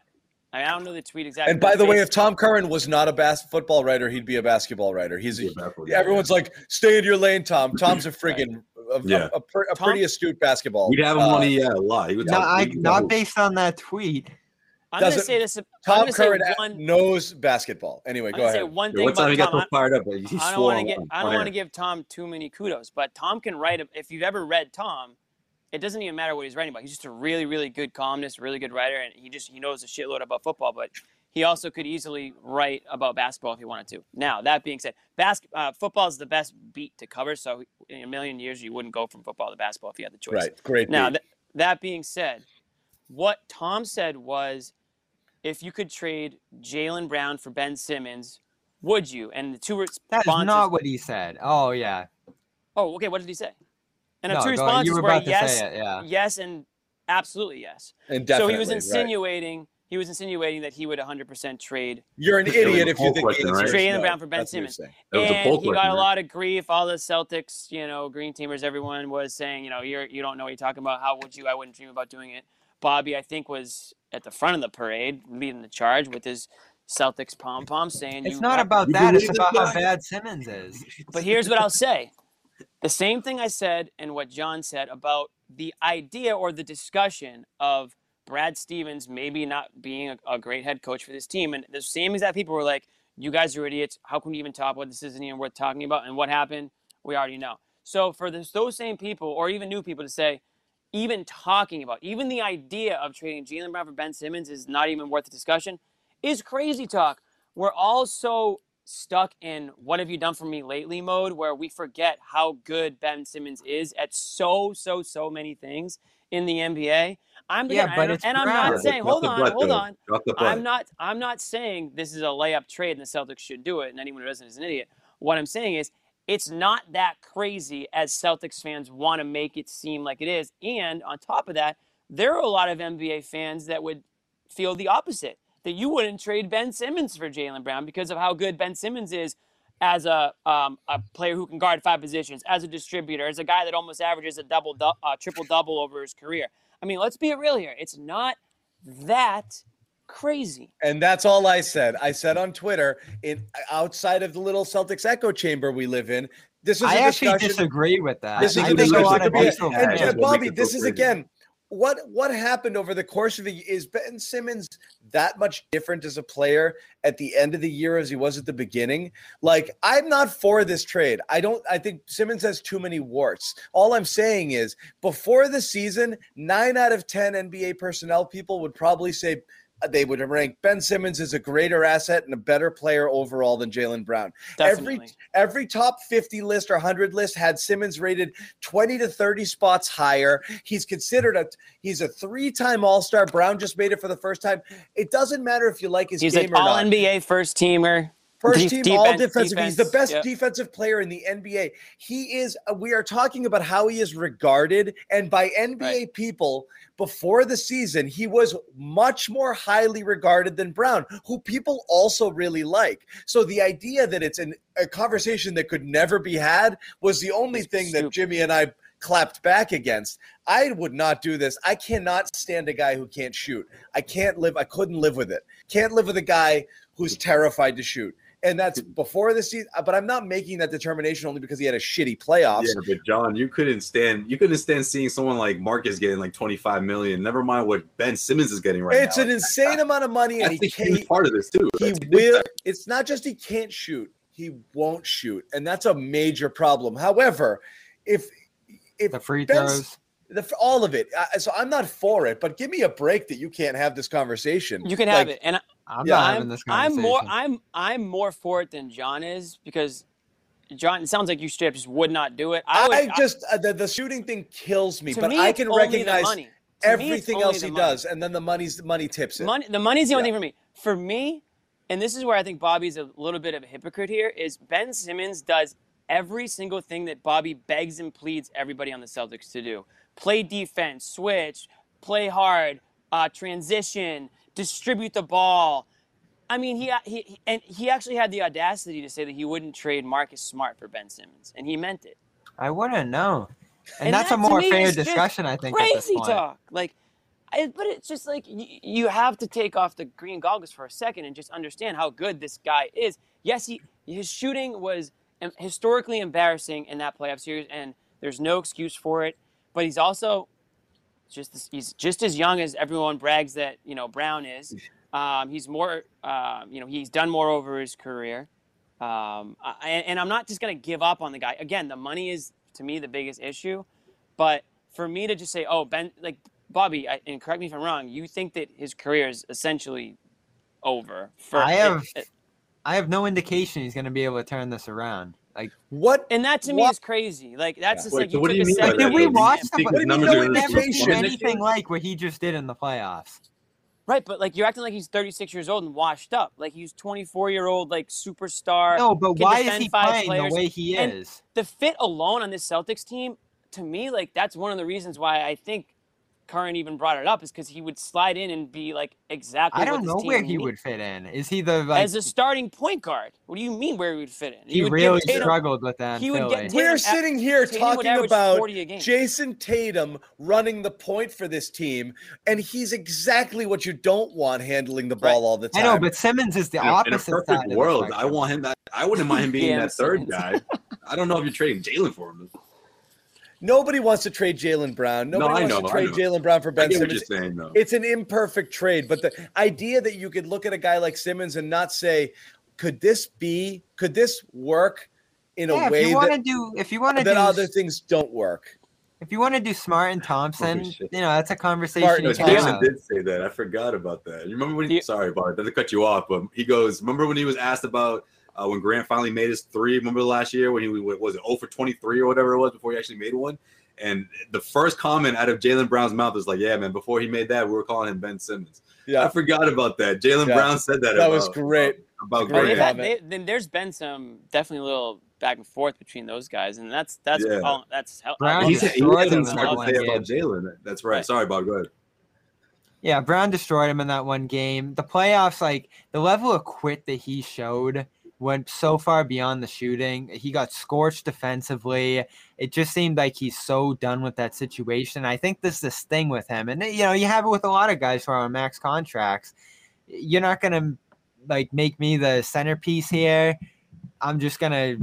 I, mean, I don't know the tweet exactly. And by the way, if Tom Curran was not a bas- football writer, he'd be a basketball writer. He's a, Yeah, everyone's like, stay in your lane, Tom. Tom's a friggin' a, a- Yeah. a, pre- a Tom- pretty astute basketball. We'd have him uh, on the uh, a lot. He would Not, talk. I, not based on that tweet. I'm going to say this. I'm Tom going to say Curran one. knows basketball. Anyway, I'm go gonna say ahead. one Yeah, thing One time about he got Tom. so fired up, he I don't swore want to on- get on I don't want to give Tom too many kudos, but Tom can write. A, if you've ever read Tom, it doesn't even matter what he's writing about. He's just a really, really good columnist, really good writer, and he just he knows a shitload about football. But he also could easily write about basketball if he wanted to. Now that being said, basket uh, football is the best beat to cover. So in a million years, you wouldn't go from football to basketball if you had the choice. Right. Great. Now, beat. th- that being said, what Tom said was if you could trade Jaylen Brown for Ben Simmons, would you? And the two responses. That's not what he said. Oh yeah. oh, okay. What did he say? And the No, two go- responses you were were about to yes, say it. Yeah. yes, and absolutely yes. and so he was right. insinuating he was insinuating that he would 100% trade You're an It was a idiot if you think question, the answer right? is Trading no. Brown for Ben That's Simmons. saying. That was a and he got question, a lot of grief. All the Celtics, you know, Green Teamers, everyone was saying, you know, you're you don't know what you're talking about. How would you? I wouldn't dream about doing it. Bobby, I think, was at the front of the parade, leading the charge with his Celtics pom pom, saying, It's you not have- about that. It's about how bad Simmons is. But here's what I'll say: the same thing I said and what John said about the idea or the discussion of Brad Stevens maybe not being a, a great head coach for this team, and the same exact people were like, "You guys are idiots. How can you even talk about this? Isn't even worth talking about." And what happened? We already know. So for this, those same people, or even new people, to say, even talking about, even the idea of trading Jaylen Brown for Ben Simmons is not even worth the discussion, is crazy talk. We're all so stuck in what have you done for me lately mode where we forget how good Ben Simmons is at so, so, so many things in the NBA. I'm Yeah, again, but and, it's and I'm not saying, hold on, butt, hold though. on. Drop the butt. I'm not I'm not saying this is a layup trade and the Celtics should do it and anyone who doesn't is an idiot. What I'm saying is it's not that crazy as Celtics fans want to make it seem like it is. And on top of that, there are a lot of NBA fans that would feel the opposite. That you wouldn't trade Ben Simmons for Jaylen Brown because of how good Ben Simmons is as a um, a player who can guard five positions, as a distributor, as a guy that almost averages a double, du- uh, triple double over his career. I mean, let's be real here. It's not that crazy. And that's all I said. I said on Twitter, in outside of the little Celtics echo chamber we live in, This is I a actually discussion. disagree with that. This is I a think lot discussion. of Yeah, diesel and, and That's Bobby, this is again what what happened over the course of the is Ben Simmons that much different as a player at the end of the year as he was at the beginning? Like I'm not for this trade. I don't I think Simmons has too many warts. All I'm saying is before the season, 9 out of 10 NBA personnel people would probably say they would rank Ben Simmons as a greater asset and a better player overall than Jaylen Brown. Definitely. Every every top 50 list or 100 list had Simmons rated 20 to 30 spots higher. He's considered a he's a three-time All-Star. Brown just made it for the first time. It doesn't matter if you like his He's game an or all not. NBA first teamer. First team all defense- defensive. He's the best yep. defensive player in the NBA. He is, uh, we are talking about how he is regarded. And by NBA Right. people before the season, he was much more highly regarded than Brown, who people also really like. So the idea that it's an, a conversation that could never be had was the only It's thing that. Jimmy and I clapped back against. I would not do this. I cannot stand a guy who can't shoot. I can't live, I couldn't live with it. Can't live with a guy who's terrified to shoot. And that's before the season, but I'm not making that determination only because he had a shitty playoffs. Yeah, but John, you couldn't stand you couldn't stand seeing someone like Marcus getting like 25 million. Never mind what Ben Simmons is getting right it's now. It's an insane amount of money, and That's he can't. part of this too. he That's will it's not just he can't shoot he won't shoot and that's a major problem however if if the free Ben's- throws. the, all of it uh, so i'm not for it but give me a break that you can't have this conversation You can have Like, it, and I'm Yeah, not I'm, having this I'm more I'm I'm more for it than John is because John. It sounds like you straight up just would not do it. I, i, just uh, the, the shooting thing kills me but me, i can recognize money. Me, everything else he money. does and then the money's the money tips it Money, the money's the only Yeah. thing for me. For me, and this is where I think Bobby's a little bit of a hypocrite here. Is Ben Simmons does every single thing that Bobby begs and pleads everybody on the Celtics to do: play defense, switch, play hard, uh, transition, distribute the ball. I mean, he, he and he actually had the audacity to say that he wouldn't trade Marcus Smart for Ben Simmons, and he meant it. I wouldn't know. And, And that's that a more fair discussion, I think. at this Crazy talk, like. I, but it's just like you, you have to take off the green goggles for a second and just understand how good this guy is. Yes, he his shooting was historically embarrassing in that playoff series, and there's no excuse for it. But he's also just as, he's just as young as everyone brags that you know Brown is. Um, he's more, um, you know, he's done more over his career. Um, I, and, I'm not just gonna give up on the guy. Again, the money is to me the biggest issue. But for me to just say, oh, Ben, like Bobby, I, and correct me if I'm wrong, you think that his career is essentially over? For I have- it- I have no indication he's going to be able to turn this around. Like, what and that to me What- is crazy. Like that's just Wait, like so you what do you a mean by second- that, did we watch You the? think What do you numbers no are gonna indication? never seen anything like what he just did in the playoffs. Right, but like you're acting like he's 36 years old and washed up. Like he's 24 year old like superstar. No, but why is he five playing players. the way he And is? the fit alone on this Celtics team, to me, like that's one of the reasons why I think Curran even brought it up is because he would slide in and be like exactly. I don't this know team where he needs. would fit in. Is he the like? as a starting point guard. What do you mean where he would fit in? he would really Tatum- struggled with that. he in would get Philly. Tatum we're a- sitting here Tatum talking about 40 a game. Jayson Tatum running the point for this team, and he's exactly what you don't want handling the ball Right. all the time. I know, but Simmons is the In a- in a opposite perfect world, I want him that. I wouldn't mind him being Yeah, that third guy. I don't know if you're trading Jaylen for him. Nobody wants to trade Jaylen Brown. No, Nobody I wants know, to trade. Jaylen Brown for I Ben get what Simmons. you're saying, though. It's an imperfect trade, but the idea that you could look at a guy like Simmons and not say, "Could this be? Could this work in a Yeah, if you want to that do, if you want to that do, other things don't work?" if you want to do Smart and Thompson, Holy shit. you know that's a conversation Smart you and Thompson. Jaylen did say that. I forgot about that. You remember when? He, Yeah. Sorry, Bart, doesn't cut you off, but he goes. Remember when he was asked about uh, when Grant finally made his three? Remember last year when he was was it 0 for 23 or whatever it was before he actually made one? And the first comment out of Jaylen Brown's mouth was like, "Yeah, man. Before he made that, we were calling him Ben Simmons." Yeah, I forgot about that. Jaylen Yeah. Brown said that. that was great. About Great Well, Grant. had, they, then there's been some definitely a little back and forth between those guys, and that's that's Yeah. all, that's how Brown I He's, love just he that. destroyed hasn't him in to say about. Jaylen. That's right. Right. Sorry, Bob. Go ahead. Yeah, Brown destroyed him in that one game. The playoffs, like the level of quit that he showed went so far beyond the shooting. He got scorched defensively. It just seemed like he's so done with that situation. I think this is this thing with him. And you know, you have it with a lot of guys who are on max contracts. You're not gonna like make me the centerpiece here. I'm just gonna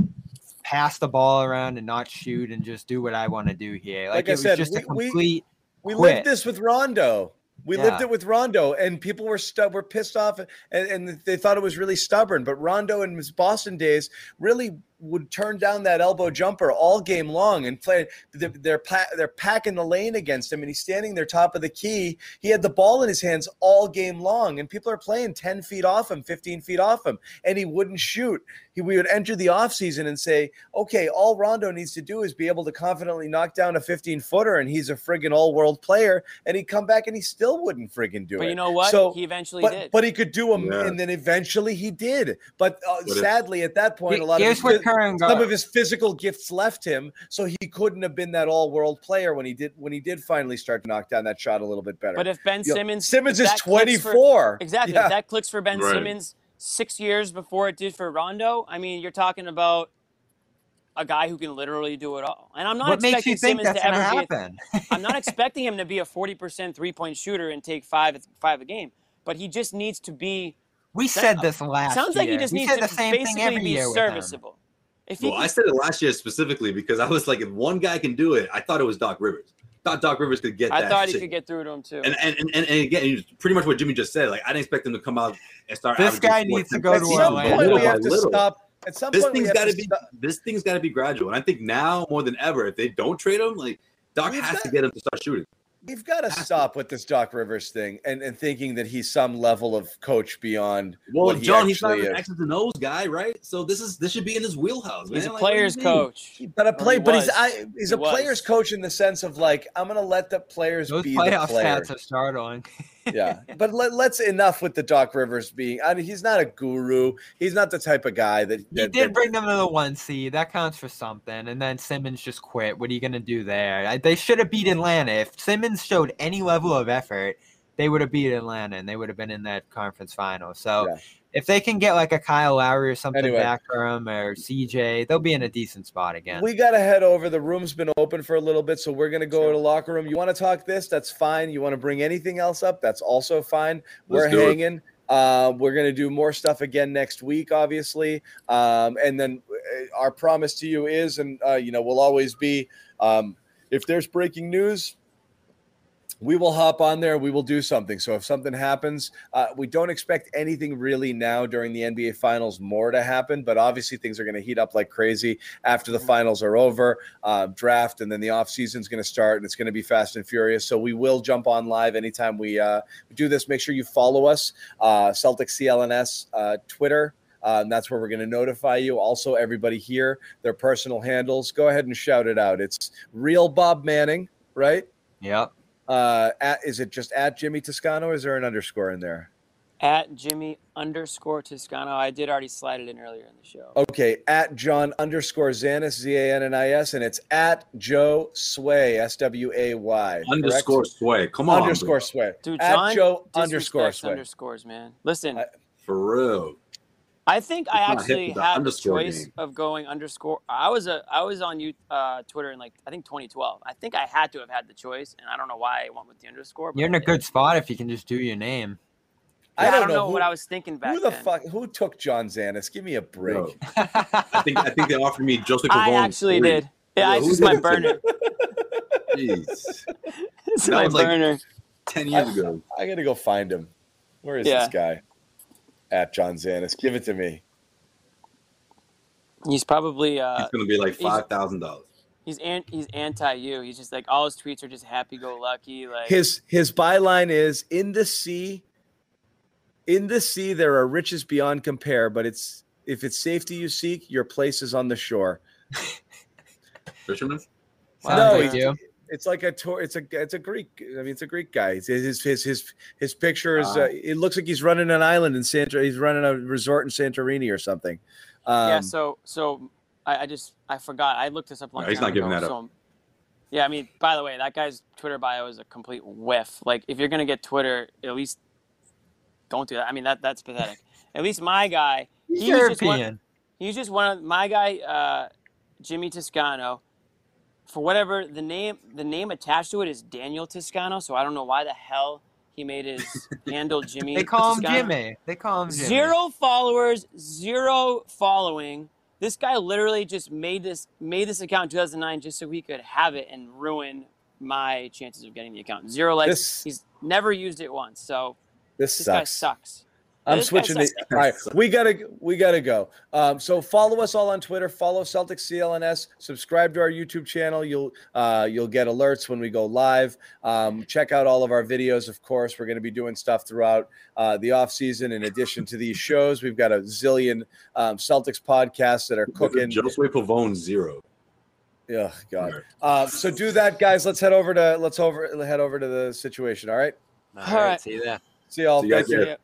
pass the ball around and not shoot and just do what I want to do here. Like, Like it I was said, just a we- we- complete. We quit. lived this with Rondo. We lived it with Rondo, and people were stu- were pissed off, and, and they thought it was really stubborn. But Rondo in his Boston days really would turn down that elbow jumper all game long and play. They're they're, pa- they're packing the lane against him, and he's standing there top of the key. He had the ball in his hands all game long, and people are playing ten feet off him, fifteen feet off him, and he wouldn't shoot. He, we would enter the offseason and say, okay, all Rondo needs to do is be able to confidently knock down a 15 footer, and he's a friggin' all world player. And he'd come back and he still wouldn't friggin' do But it. you know what? So, he eventually but, did. but he could do them, Yeah. and then eventually he did. But, uh, sadly, at that point, a lot of Here's his, what phys- Curran some of his physical gifts left him, so he couldn't have been that all world player when he did when he did finally start to knock down that shot a little bit better. but if Ben You know, Simmons Simmons is that clicks for- 24, exactly. Yeah. If that clicks for Ben Right. Simmons six years before it did for Rondo, I mean, you're talking about a guy who can literally do it all. And I'm not What makes expecting you think Simmons that's to going to ever be. A, happen? I'm not expecting him to be a 40% three point shooter and take five five a game, but he just needs to be. We That- said this last sounds like he just we needs to the same thing basically be year with him. serviceable. If Well, can- I said it last year specifically because I was like, if one guy can do it, I thought it was Doc Rivers. Thought Doc Rivers could get I that. thought he shit. could get through to him too. And and, and, and again, pretty much what Jimmy just said. Like I didn't expect him to come out and start. This guy needs to go to some Orlando. point, we have to little. stop. At some This point, we thing's have got to to be. stop. This thing's got to be gradual. And I think now more than ever, if they don't trade him, like Doc We've has got- to get him to start shooting. We've got to stop with this Doc Rivers thing and, and thinking that he's some level of coach beyond. Well, what he John, he's not actually an. X's and O's guy, right? So this is this should be in his wheelhouse. he's man. a Like, what do you player's mean? coach. But a play, he but he's. I, he's He a player's coach in the sense of like I'm going to let the players Those be the playoff players. stats are startling. yeah, but let, let's enough with the Doc Rivers being. I mean, he's not a guru. He's not the type of guy that. He did that- bring them to the one seed. That counts for something. And then Simmons just quit. What are you going to do there? I- They should have beat Atlanta. If Simmons showed any level of effort, they would have beat Atlanta and they would have been in that conference final. So Yeah. If they can get like a Kyle Lowry or something Anyway. back for him or CJ, they'll be in a decent spot again. We got to head over. The room's been open for a little bit, so we're going to go to the locker room. You want to talk this? That's fine. You want to bring anything else up? That's also fine. we're Let's do it. hanging. Uh, we're going to do more stuff again next week, obviously. Um, and then uh, our promise to you is, and uh, you know, will always be, um, if there's breaking news, we will hop on there. We will do something. So if something happens, uh, we don't expect anything really now during the NBA Finals more to happen. But obviously, things are going to heat up like crazy after the finals are over. Uh, draft and then the off season is going to start, and it's going to be fast and furious. So we will jump on live anytime we uh, do this. Make sure you follow us, uh, Celtic CLNS uh, Twitter. Uh, and that's where we're going to notify you. Also, everybody here, their personal handles. Go ahead and shout it out. It's real Bob Manning, right? Yep. Uh, at, is it just at Jimmy Toscano? Or is there an underscore in there? At Jimmy underscore Toscano. I did already slide it in earlier in the show. Okay, at John underscore Zannis Z A N N I S, and it's at Joe Sway S W A Y Underscore sway. Come on, underscore bro. Sway. Dude, at Joe underscore disrespects Sway. underscores, man. Listen, I- for real. I think I It's not hip actually had the choice game. of going underscore. I was a I was on you uh, Twitter in like I think 2012. I think I had to have had the choice, and I don't know why I went with the underscore. but You're in a good spot if you can just do your name. I don't, know, what who, I was thinking back who the then. fuck who took John Zannis. Give me a break. Bro. I think I think they offered me Joseph. I Pavon actually three. did. Yeah, Yeah, it's just my burner. Jeez, It's That my was like- burner. ten years ago. I got to go find him. Where is Yeah. this guy? At John Zannis. Give it to me. He's probably uh, It's gonna be like five thousand dollars. he's an, he's anti you. He's just like all his tweets are just happy go lucky. Like His his byline is in the sea. In the sea, there are riches beyond compare, but it's if it's safety you seek, your place is on the shore. Fisherman. Sounds No, he- you. It's like a tour. It's a it's a Greek. I mean, it's a Greek guy. His his his his, his picture is. Ah. Uh, it looks like he's running an island in Santa. He's running a resort in Santorini or something. Um, yeah. So so I, I just I forgot. I looked this up. a long No, he's time not giving ago, that up. so- Yeah, I mean, by the way, that guy's Twitter bio is a complete whiff. Like, if you're gonna get Twitter, at least don't do that. I mean, that that's pathetic. At least my guy, He's he was just one, European. He's just one of my guy, uh, Jimmy Toscano. For whatever the name, the name attached to it is Daniel Toscano. So I don't know why the hell he made his handle Jimmy. They call him Jimmy. They call him Jimmy. Zero followers, zero following, This guy literally just made this made this account in 2009 just so he could have it and ruin my chances of getting the account. Zero likes. This- He's never used it once. So This this guy sucks. Sucks. I'm This switching to all right. We gotta we gotta go. Um, so follow us all on Twitter. Follow Celtics CLNS. Subscribe to our YouTube channel. You'll uh, you'll get alerts when we go live. Um, check out all of our videos. Of course, we're going to be doing stuff throughout uh, the off season. In addition to these shows, we've got a zillion um, Celtics podcasts that are cooking. Josue Pavon zero. Oh God. Uh, so do that, guys. Let's head over to let's over head over to the situation. All right. All All right. See you there. See y'all. See you